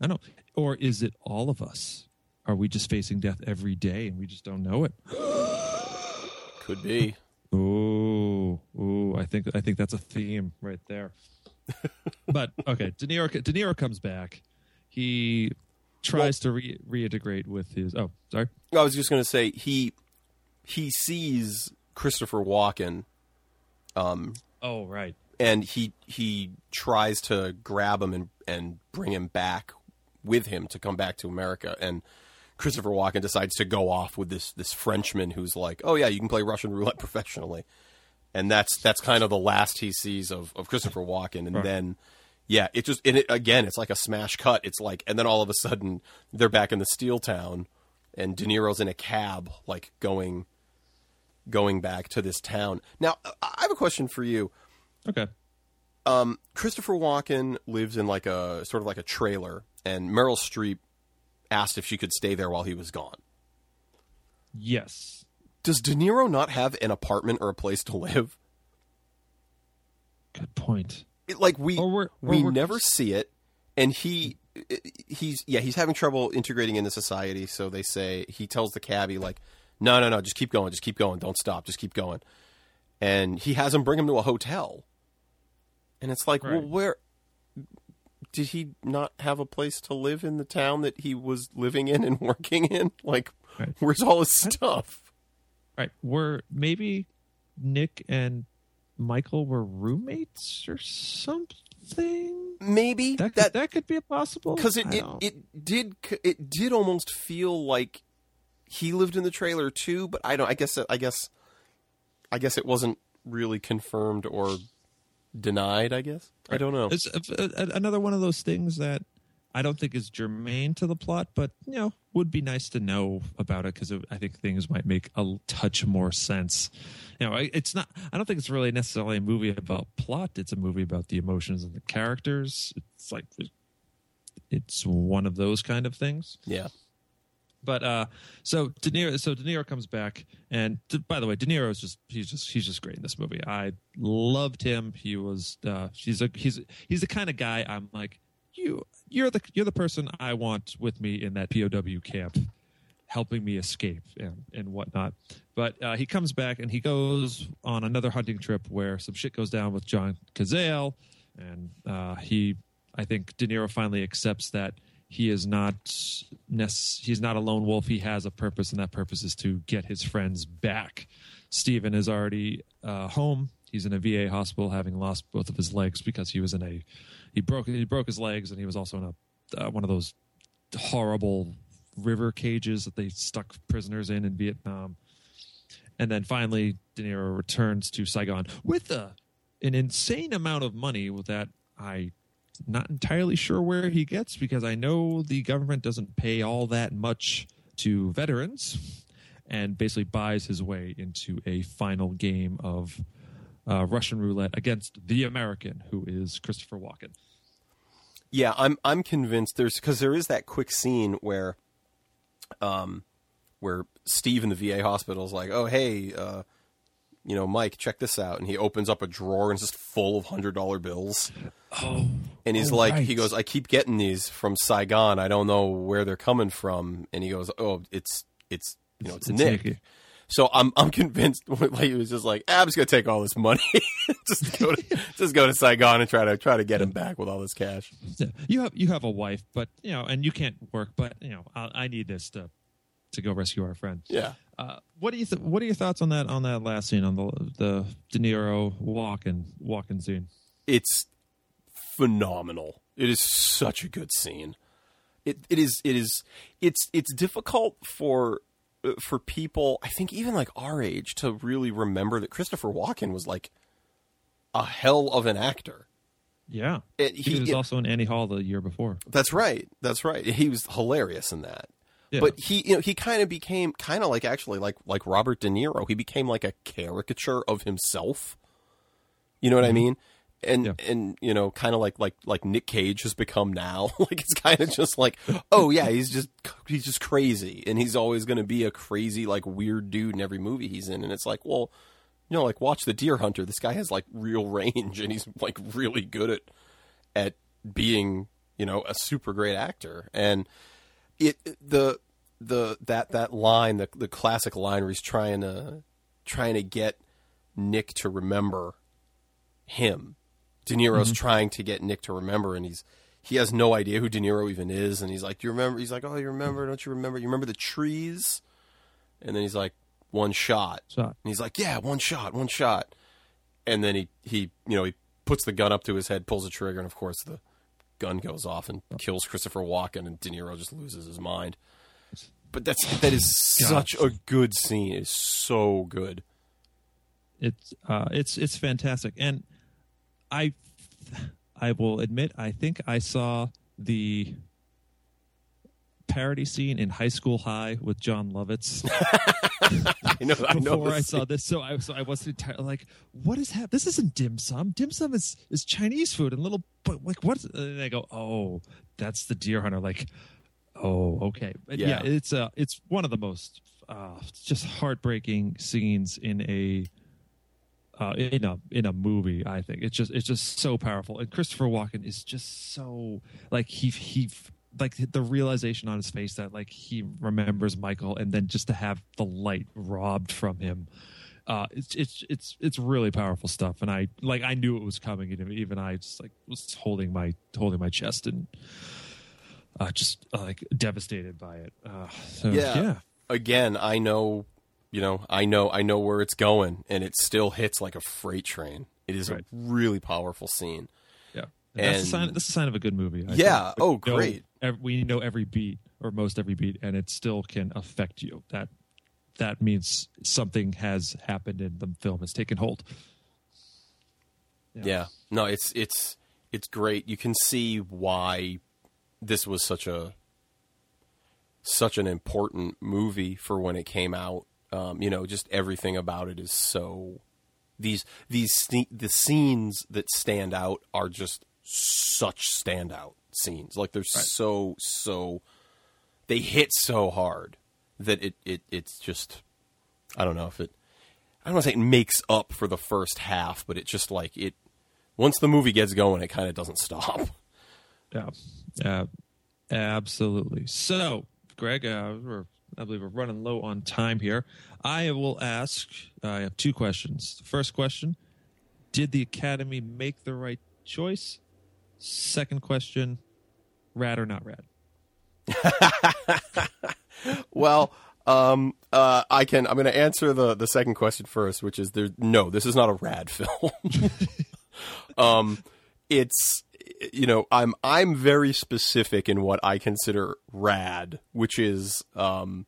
I don't know. Or is it all of us? Are we just facing death every day and we just don't know it? Could be. Ooh, ooh! I think I think that's a theme right there. but okay, De Niro De Niro comes back. He tries to re- reintegrate with his. Oh, sorry. I was just going to say he he sees Christopher Walken Um. Oh, right. And he he tries to grab him and and bring him back with him to come back to America and Christopher Walken decides to go off with this this Frenchman who's like, "Oh yeah, you can play Russian roulette professionally." And that's that's kind of the last he sees of, of Christopher Walken and Right. then yeah, it just and it again, it's like a smash cut. It's like and then all of a sudden they're back in the steel town and De Niro's in a cab like going going back to this town. Now, I I have a question for you. Okay. Um, Christopher Walken lives in like a sort of like a trailer, and Meryl Streep asked if she could stay there while he was gone. Yes. Does De Niro not have an apartment or a place to live? Good point. It, like we Or we're- or we we're- never see it, and he he's yeah he's having trouble integrating into society. So they say he tells the cabbie like, no no no, just keep going, just keep going, don't stop, just keep going, and he has him bring him to a hotel, and it's like, well, where did he not have a place to live in the town that he was living in and working in? Like, Right. where's all his stuff? Right. Were maybe Nick and Michael were roommates or something? Maybe That could, that that, could be a possible. because it, it, it did it did almost feel like he lived in the trailer too but i don't i guess i guess i guess it wasn't really confirmed or denied i guess i don't know It's a, a- uh, uh, another one of those things that I don't think is germane to the plot, but you know, would be nice to know about it because I think things might make a touch more sense. You know, I- it's not. I don't think it's really necessarily a movie about plot. It's a movie about the emotions and the characters. It's like it's one of those kind of things. yeah But uh, so De Niro, so De Niro comes back, and by the way, De Niro is just he's just he's just great in this movie. I loved him. He was uh, he's a he's he's the kind of guy I'm like you you're the you're the person I want with me in that POW camp, helping me escape and and whatnot. But uh, he comes back and he goes on another hunting trip where some shit goes down with John Cazale, and uh, he I think De Niro finally accepts that he is not he's not a lone wolf. He has a purpose, and that purpose is to get his friends back. Stephen is already uh, home. He's in a VA hospital, having lost both of his legs because he was in a he broke he broke his legs, and he was also in a uh, one of those horrible river cages that they stuck prisoners in in Vietnam. And then finally, De Niro returns to Saigon with a, an insane amount of money that I not entirely sure where he gets because I know the government doesn't pay all that much to veterans and basically buys his way into a final game of uh, Russian roulette against the American, who is Christopher Walken. Yeah, I'm I'm convinced there's because there is that quick scene where, um, where Steve in the VA hospital is like, oh hey, uh, you know, Mike, check this out, and he opens up a drawer and it's just full of hundred dollar bills. Oh, And he's Oh, like, right. he goes, I keep getting these from Saigon. I don't know where they're coming from. And he goes, oh, it's it's you know, it's, It's Nick. Nicky. So I'm I'm convinced like he was just like, ah, I'm just gonna take all this money, just go to just go to Saigon and try to try to get him back with all this cash. Yeah. You have you have a wife, but you know, and you can't work, but you know, I, I need this to to go rescue our friend. Yeah. Uh, what do you th- What are your thoughts on that on that last scene on the the De Niro walking walking scene? it's phenomenal. It is such a good scene. It it is it is it's it's difficult for uh, for people I think even like our age to really remember that Christopher Walken was like a hell of an actor. Yeah, It- he, he- was it- also in Annie Hall the year before. That's right. That's right. He was hilarious in that. Yeah. But he you know he kind of became kind of like actually like like Robert De Niro. He became like a caricature of himself. You know what I mm-hmm. mean? And Yeah. and you know kind of like like like Nick Cage has become now. like it's kind of just like oh yeah, he's just he's just crazy and he's always going to be a crazy like weird dude in every movie he's in and it's like, well, you know, like watch The Deer Hunter. This guy has like real range and he's like really good at at being, you know, a super great actor. And it the the that that line, the the classic line where he's trying to trying to get Nick to remember him. De Niro's mm-hmm. trying to get Nick to remember, and he's he has no idea who De Niro even is, and he's like, "Do you remember?" He's like, "Oh, you remember? Don't you remember? You remember the trees?" And then he's like, "One shot," Shot. and he's like, "Yeah, one shot, one shot." And then he he you know he puts the gun up to his head, pulls the trigger, and of course the gun goes off and kills Christopher Walken, and De Niro just loses his mind. But that's that is such a good scene. It's so good. It's uh, it's it's fantastic, and I I will admit I think I saw the parody scene in High School High with Jon Lovitz I know. I know. before I saw this. So I so I was entirely like, what is happening? This isn't dim sum. Dim sum is is Chinese food and little but like what? And I go, oh, that's the deer hunter. Like, oh, okay, But yeah, Yeah. it's uh it's one of the most uh, just heartbreaking scenes in a uh, in a in a movie. I think it's just it's just so powerful, and Christopher Walken is just so like he he like the realization on his face that like he remembers Michael, and then just to have the light robbed from him. Uh, it's it's it's it's really powerful stuff, and I like I knew it was coming, and even I just like was holding my holding my chest and uh, just uh, like devastated by it. Uh, so, yeah. yeah, Again, I know, you know, I know, I know where it's going, and it still hits like a freight train. It is Right. a really powerful scene. Yeah, And that's a sign. That's a sign of a good movie. I Yeah. Oh, great. Ev- we know every beat or most every beat, and it still can affect you. That that means something has happened in the film has taken hold. Yeah. No, it's it's it's great. You can see why this was such a such an important movie for when it came out. Um, you know, just everything about it is so these these the scenes that stand out are just such standout scenes. Like they're so so they hit so hard that it, it it's just I don't know if it I don't want to say it makes up for the first half, but it just like it once the movie gets going, it kind of doesn't stop. Yeah, uh, absolutely. So, Greg, uh, we're, I believe we're running low on time here. I will ask. I have two questions. The first question: Did the Academy make the right choice? Second question: Rad or not rad? Well, um, uh, I can. I'm going to answer the the second question first, which is there. No, this is not a rad film. um, it's you know I'm I'm very specific in what I consider rad, which is um,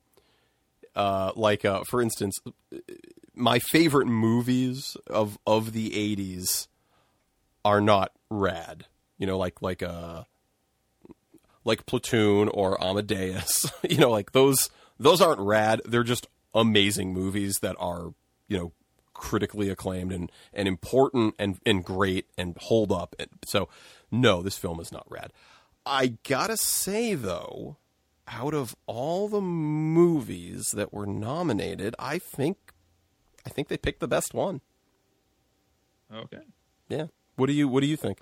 uh, like uh, for instance, my favorite movies of of the '80s are not rad. You know, like like uh like Platoon or Amadeus. you know, like those those aren't rad. They're just amazing movies that are you know critically acclaimed and, and important and, and great and hold up. And so, no, this film is not rad. I gotta say though, out of all the movies that were nominated, I think I think they picked the best one. Okay. Yeah. What do you What do you think?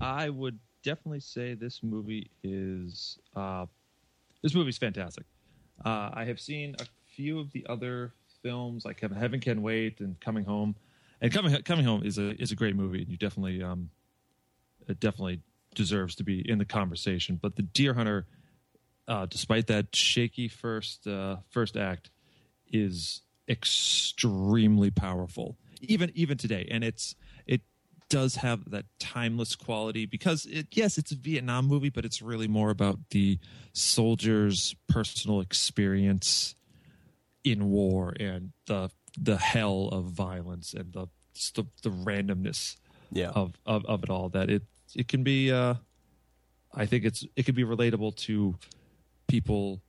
I would definitely say this movie is uh, this movie's fantastic. Uh, I have seen a few of the other films like Heaven Can Wait and Coming Home, and Coming Coming Home is a is a great movie, and you definitely um, it definitely deserves to be in the conversation. But the Deer Hunter, uh, despite that shaky first uh, first act, is extremely powerful, even even today, and it's it does have that timeless quality because it, yes, it's a Vietnam movie, but it's really more about the soldier's personal experience in war and the the hell of violence and the the, the randomness Yeah. of, of of it all that it it can be uh I think it's it can be relatable to people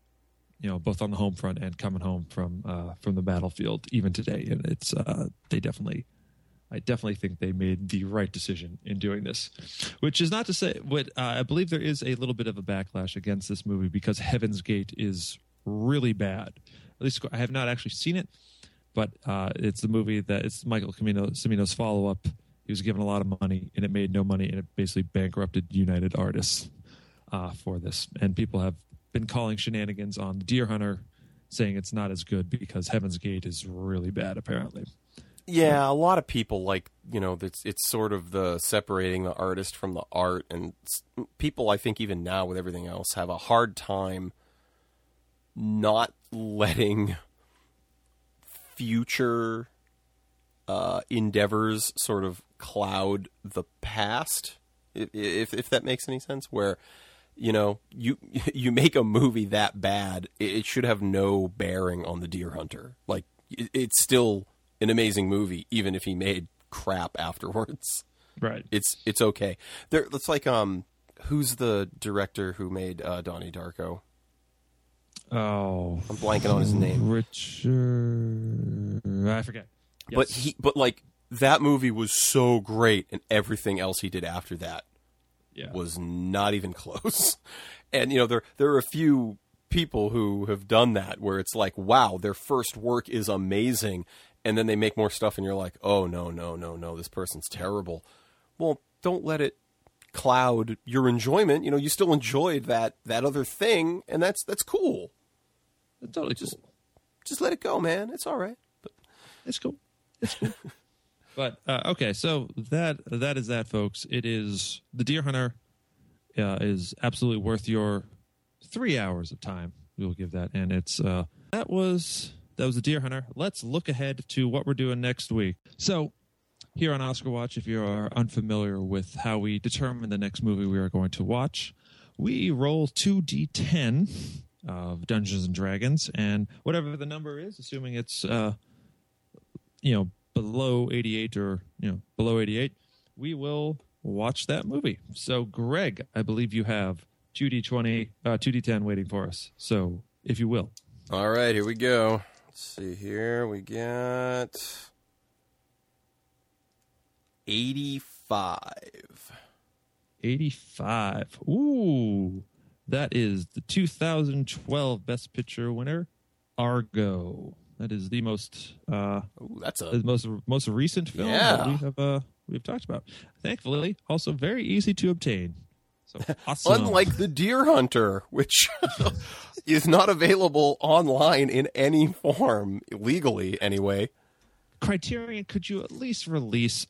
you know both on the home front and coming home from uh from the battlefield even today and it's uh they definitely I definitely think they made the right decision in doing this, which is not to say what uh, I believe there is a little bit of a backlash against this movie because Heaven's Gate is really bad. At least I have not actually seen it, but uh, it's the movie that it's Michael Cimino, Cimino's follow up. He was given a lot of money and it made no money and it basically bankrupted United Artists uh, for this. And people have been calling shenanigans on Deer Hunter, saying it's not as good because Heaven's Gate is really bad apparently. Yeah, a lot of people like you know it's it's sort of the separating the artist from the art, and people I think even now with everything else have a hard time not letting future uh, endeavors sort of cloud the past, if, if if that makes any sense. Where you know you you make a movie that bad, it, it should have no bearing on the Deer Hunter. Like it's still an amazing movie, even if he made crap afterwards. Right. It's it's okay. There, it's like um, who's the director who made uh, Donnie Darko? Oh, I'm blanking on his name. Richard. I forget. But he, but like that movie was so great, and everything else he did after that yeah. was not even close. And you know, there there are a few people who have done that where it's like, wow, their first work is amazing, and then they make more stuff, and you're like, oh no, no, no, no, this person's terrible. Well, don't let it cloud your enjoyment. You know, you still enjoyed that that other thing, and that's that's cool. It's totally Just cool. just let it go, man. It's all right. But It's cool. It's cool. but uh, okay, so that that is that, folks. It is the Deer Hunter uh, is absolutely worth your three hours of time. We will give that, and it's uh, that was that was the Deer Hunter. Let's look ahead to what we're doing next week. So here on Oscar Watch, if you are unfamiliar with how we determine the next movie we are going to watch, we roll 2d10 of Dungeons and Dragons, and whatever the number is, assuming it's uh, you know below 88 or you know below 88, we will watch that movie. So, Greg, I believe you have 2d20, uh, 2d10 waiting for us. So, if you will. all right, here we go. Let's see here. We get eighty-five. 85. Ooh, that is the 2012 Best Picture winner, Argo. That is the most uh, Ooh, that's the a most most recent film Yeah. that we have uh, we've talked about. Thankfully, also very easy to obtain. So awesome. unlike the Deer Hunter, which is not available online in any form legally, anyway. Criterion, could you at least release?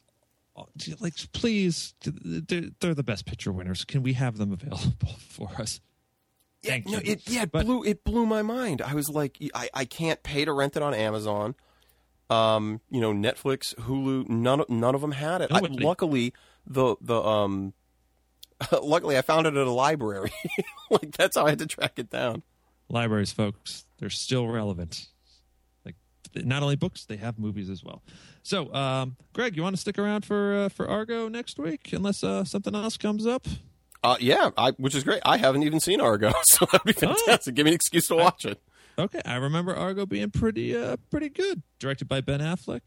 Like, please, they're, the best picture winners. Can we have them available for us? Thank no, you. it yeah, it But- blew it blew my mind. I was like, I, I can't pay to rent it on Amazon. Um, you know, Netflix, Hulu, none of- none of them had it. I, luckily, the the um, luckily I found it at a library. like that's how I had to track it down. Libraries, folks, they're still relevant. Like not only books, they have movies as well. So, um, Greg, you want to stick around for uh, for Argo next week, unless uh, something else comes up? Uh, yeah, I, which is great. I haven't even seen Argo, so that'd be Oh. fantastic. Give me an excuse to watch it. Okay, I remember Argo being pretty uh pretty good. Directed by Ben Affleck.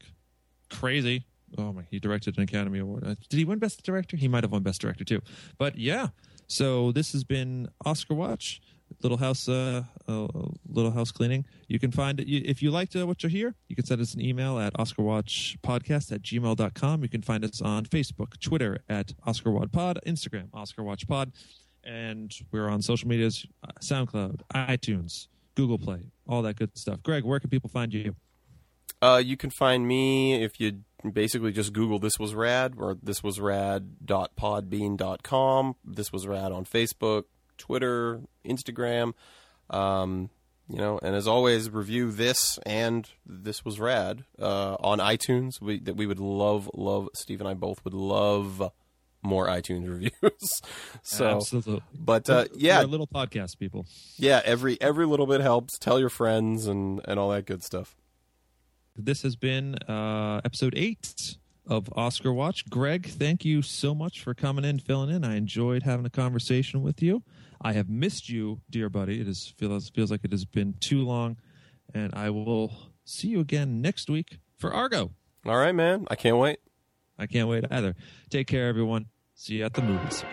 Crazy. Oh my, he directed an Academy Award. Uh, did he win Best Director? He might have won Best Director too. But yeah. So this has been Oscar Watch, Little House uh, uh Little House Cleaning. You can find it if you liked uh, what you hear, you can send us an email at oscarwatchpodcast at gmail.com. You can find us on Facebook, Twitter at OscarWatchPod, Instagram, OscarWatchPod, and we're on social medias, uh, SoundCloud, iTunes, Google Play, all that good stuff. Greg, where can people find you? Uh, you can find me if you basically just Google "This Was Rad" or "This Was Rad.podbean.com." This was rad on Facebook, Twitter, Instagram. Um, you know, and as always, review this and "This Was Rad" uh, on iTunes. We that we would love, love. Steve and I both would love more iTunes reviews. so, Absolutely. but uh, yeah, little podcast people. yeah, every every little bit helps. Tell your friends and and all that good stuff. This has been uh, episode eight of Oscar Watch. Greg, thank you so much for coming in, filling in. I enjoyed having a conversation with you. I have missed you, dear buddy. It is feels feels like it has been too long, and I will see you again next week for Argo. All right, man. I can't wait. I can't wait either. Take care, everyone. See you at the movies.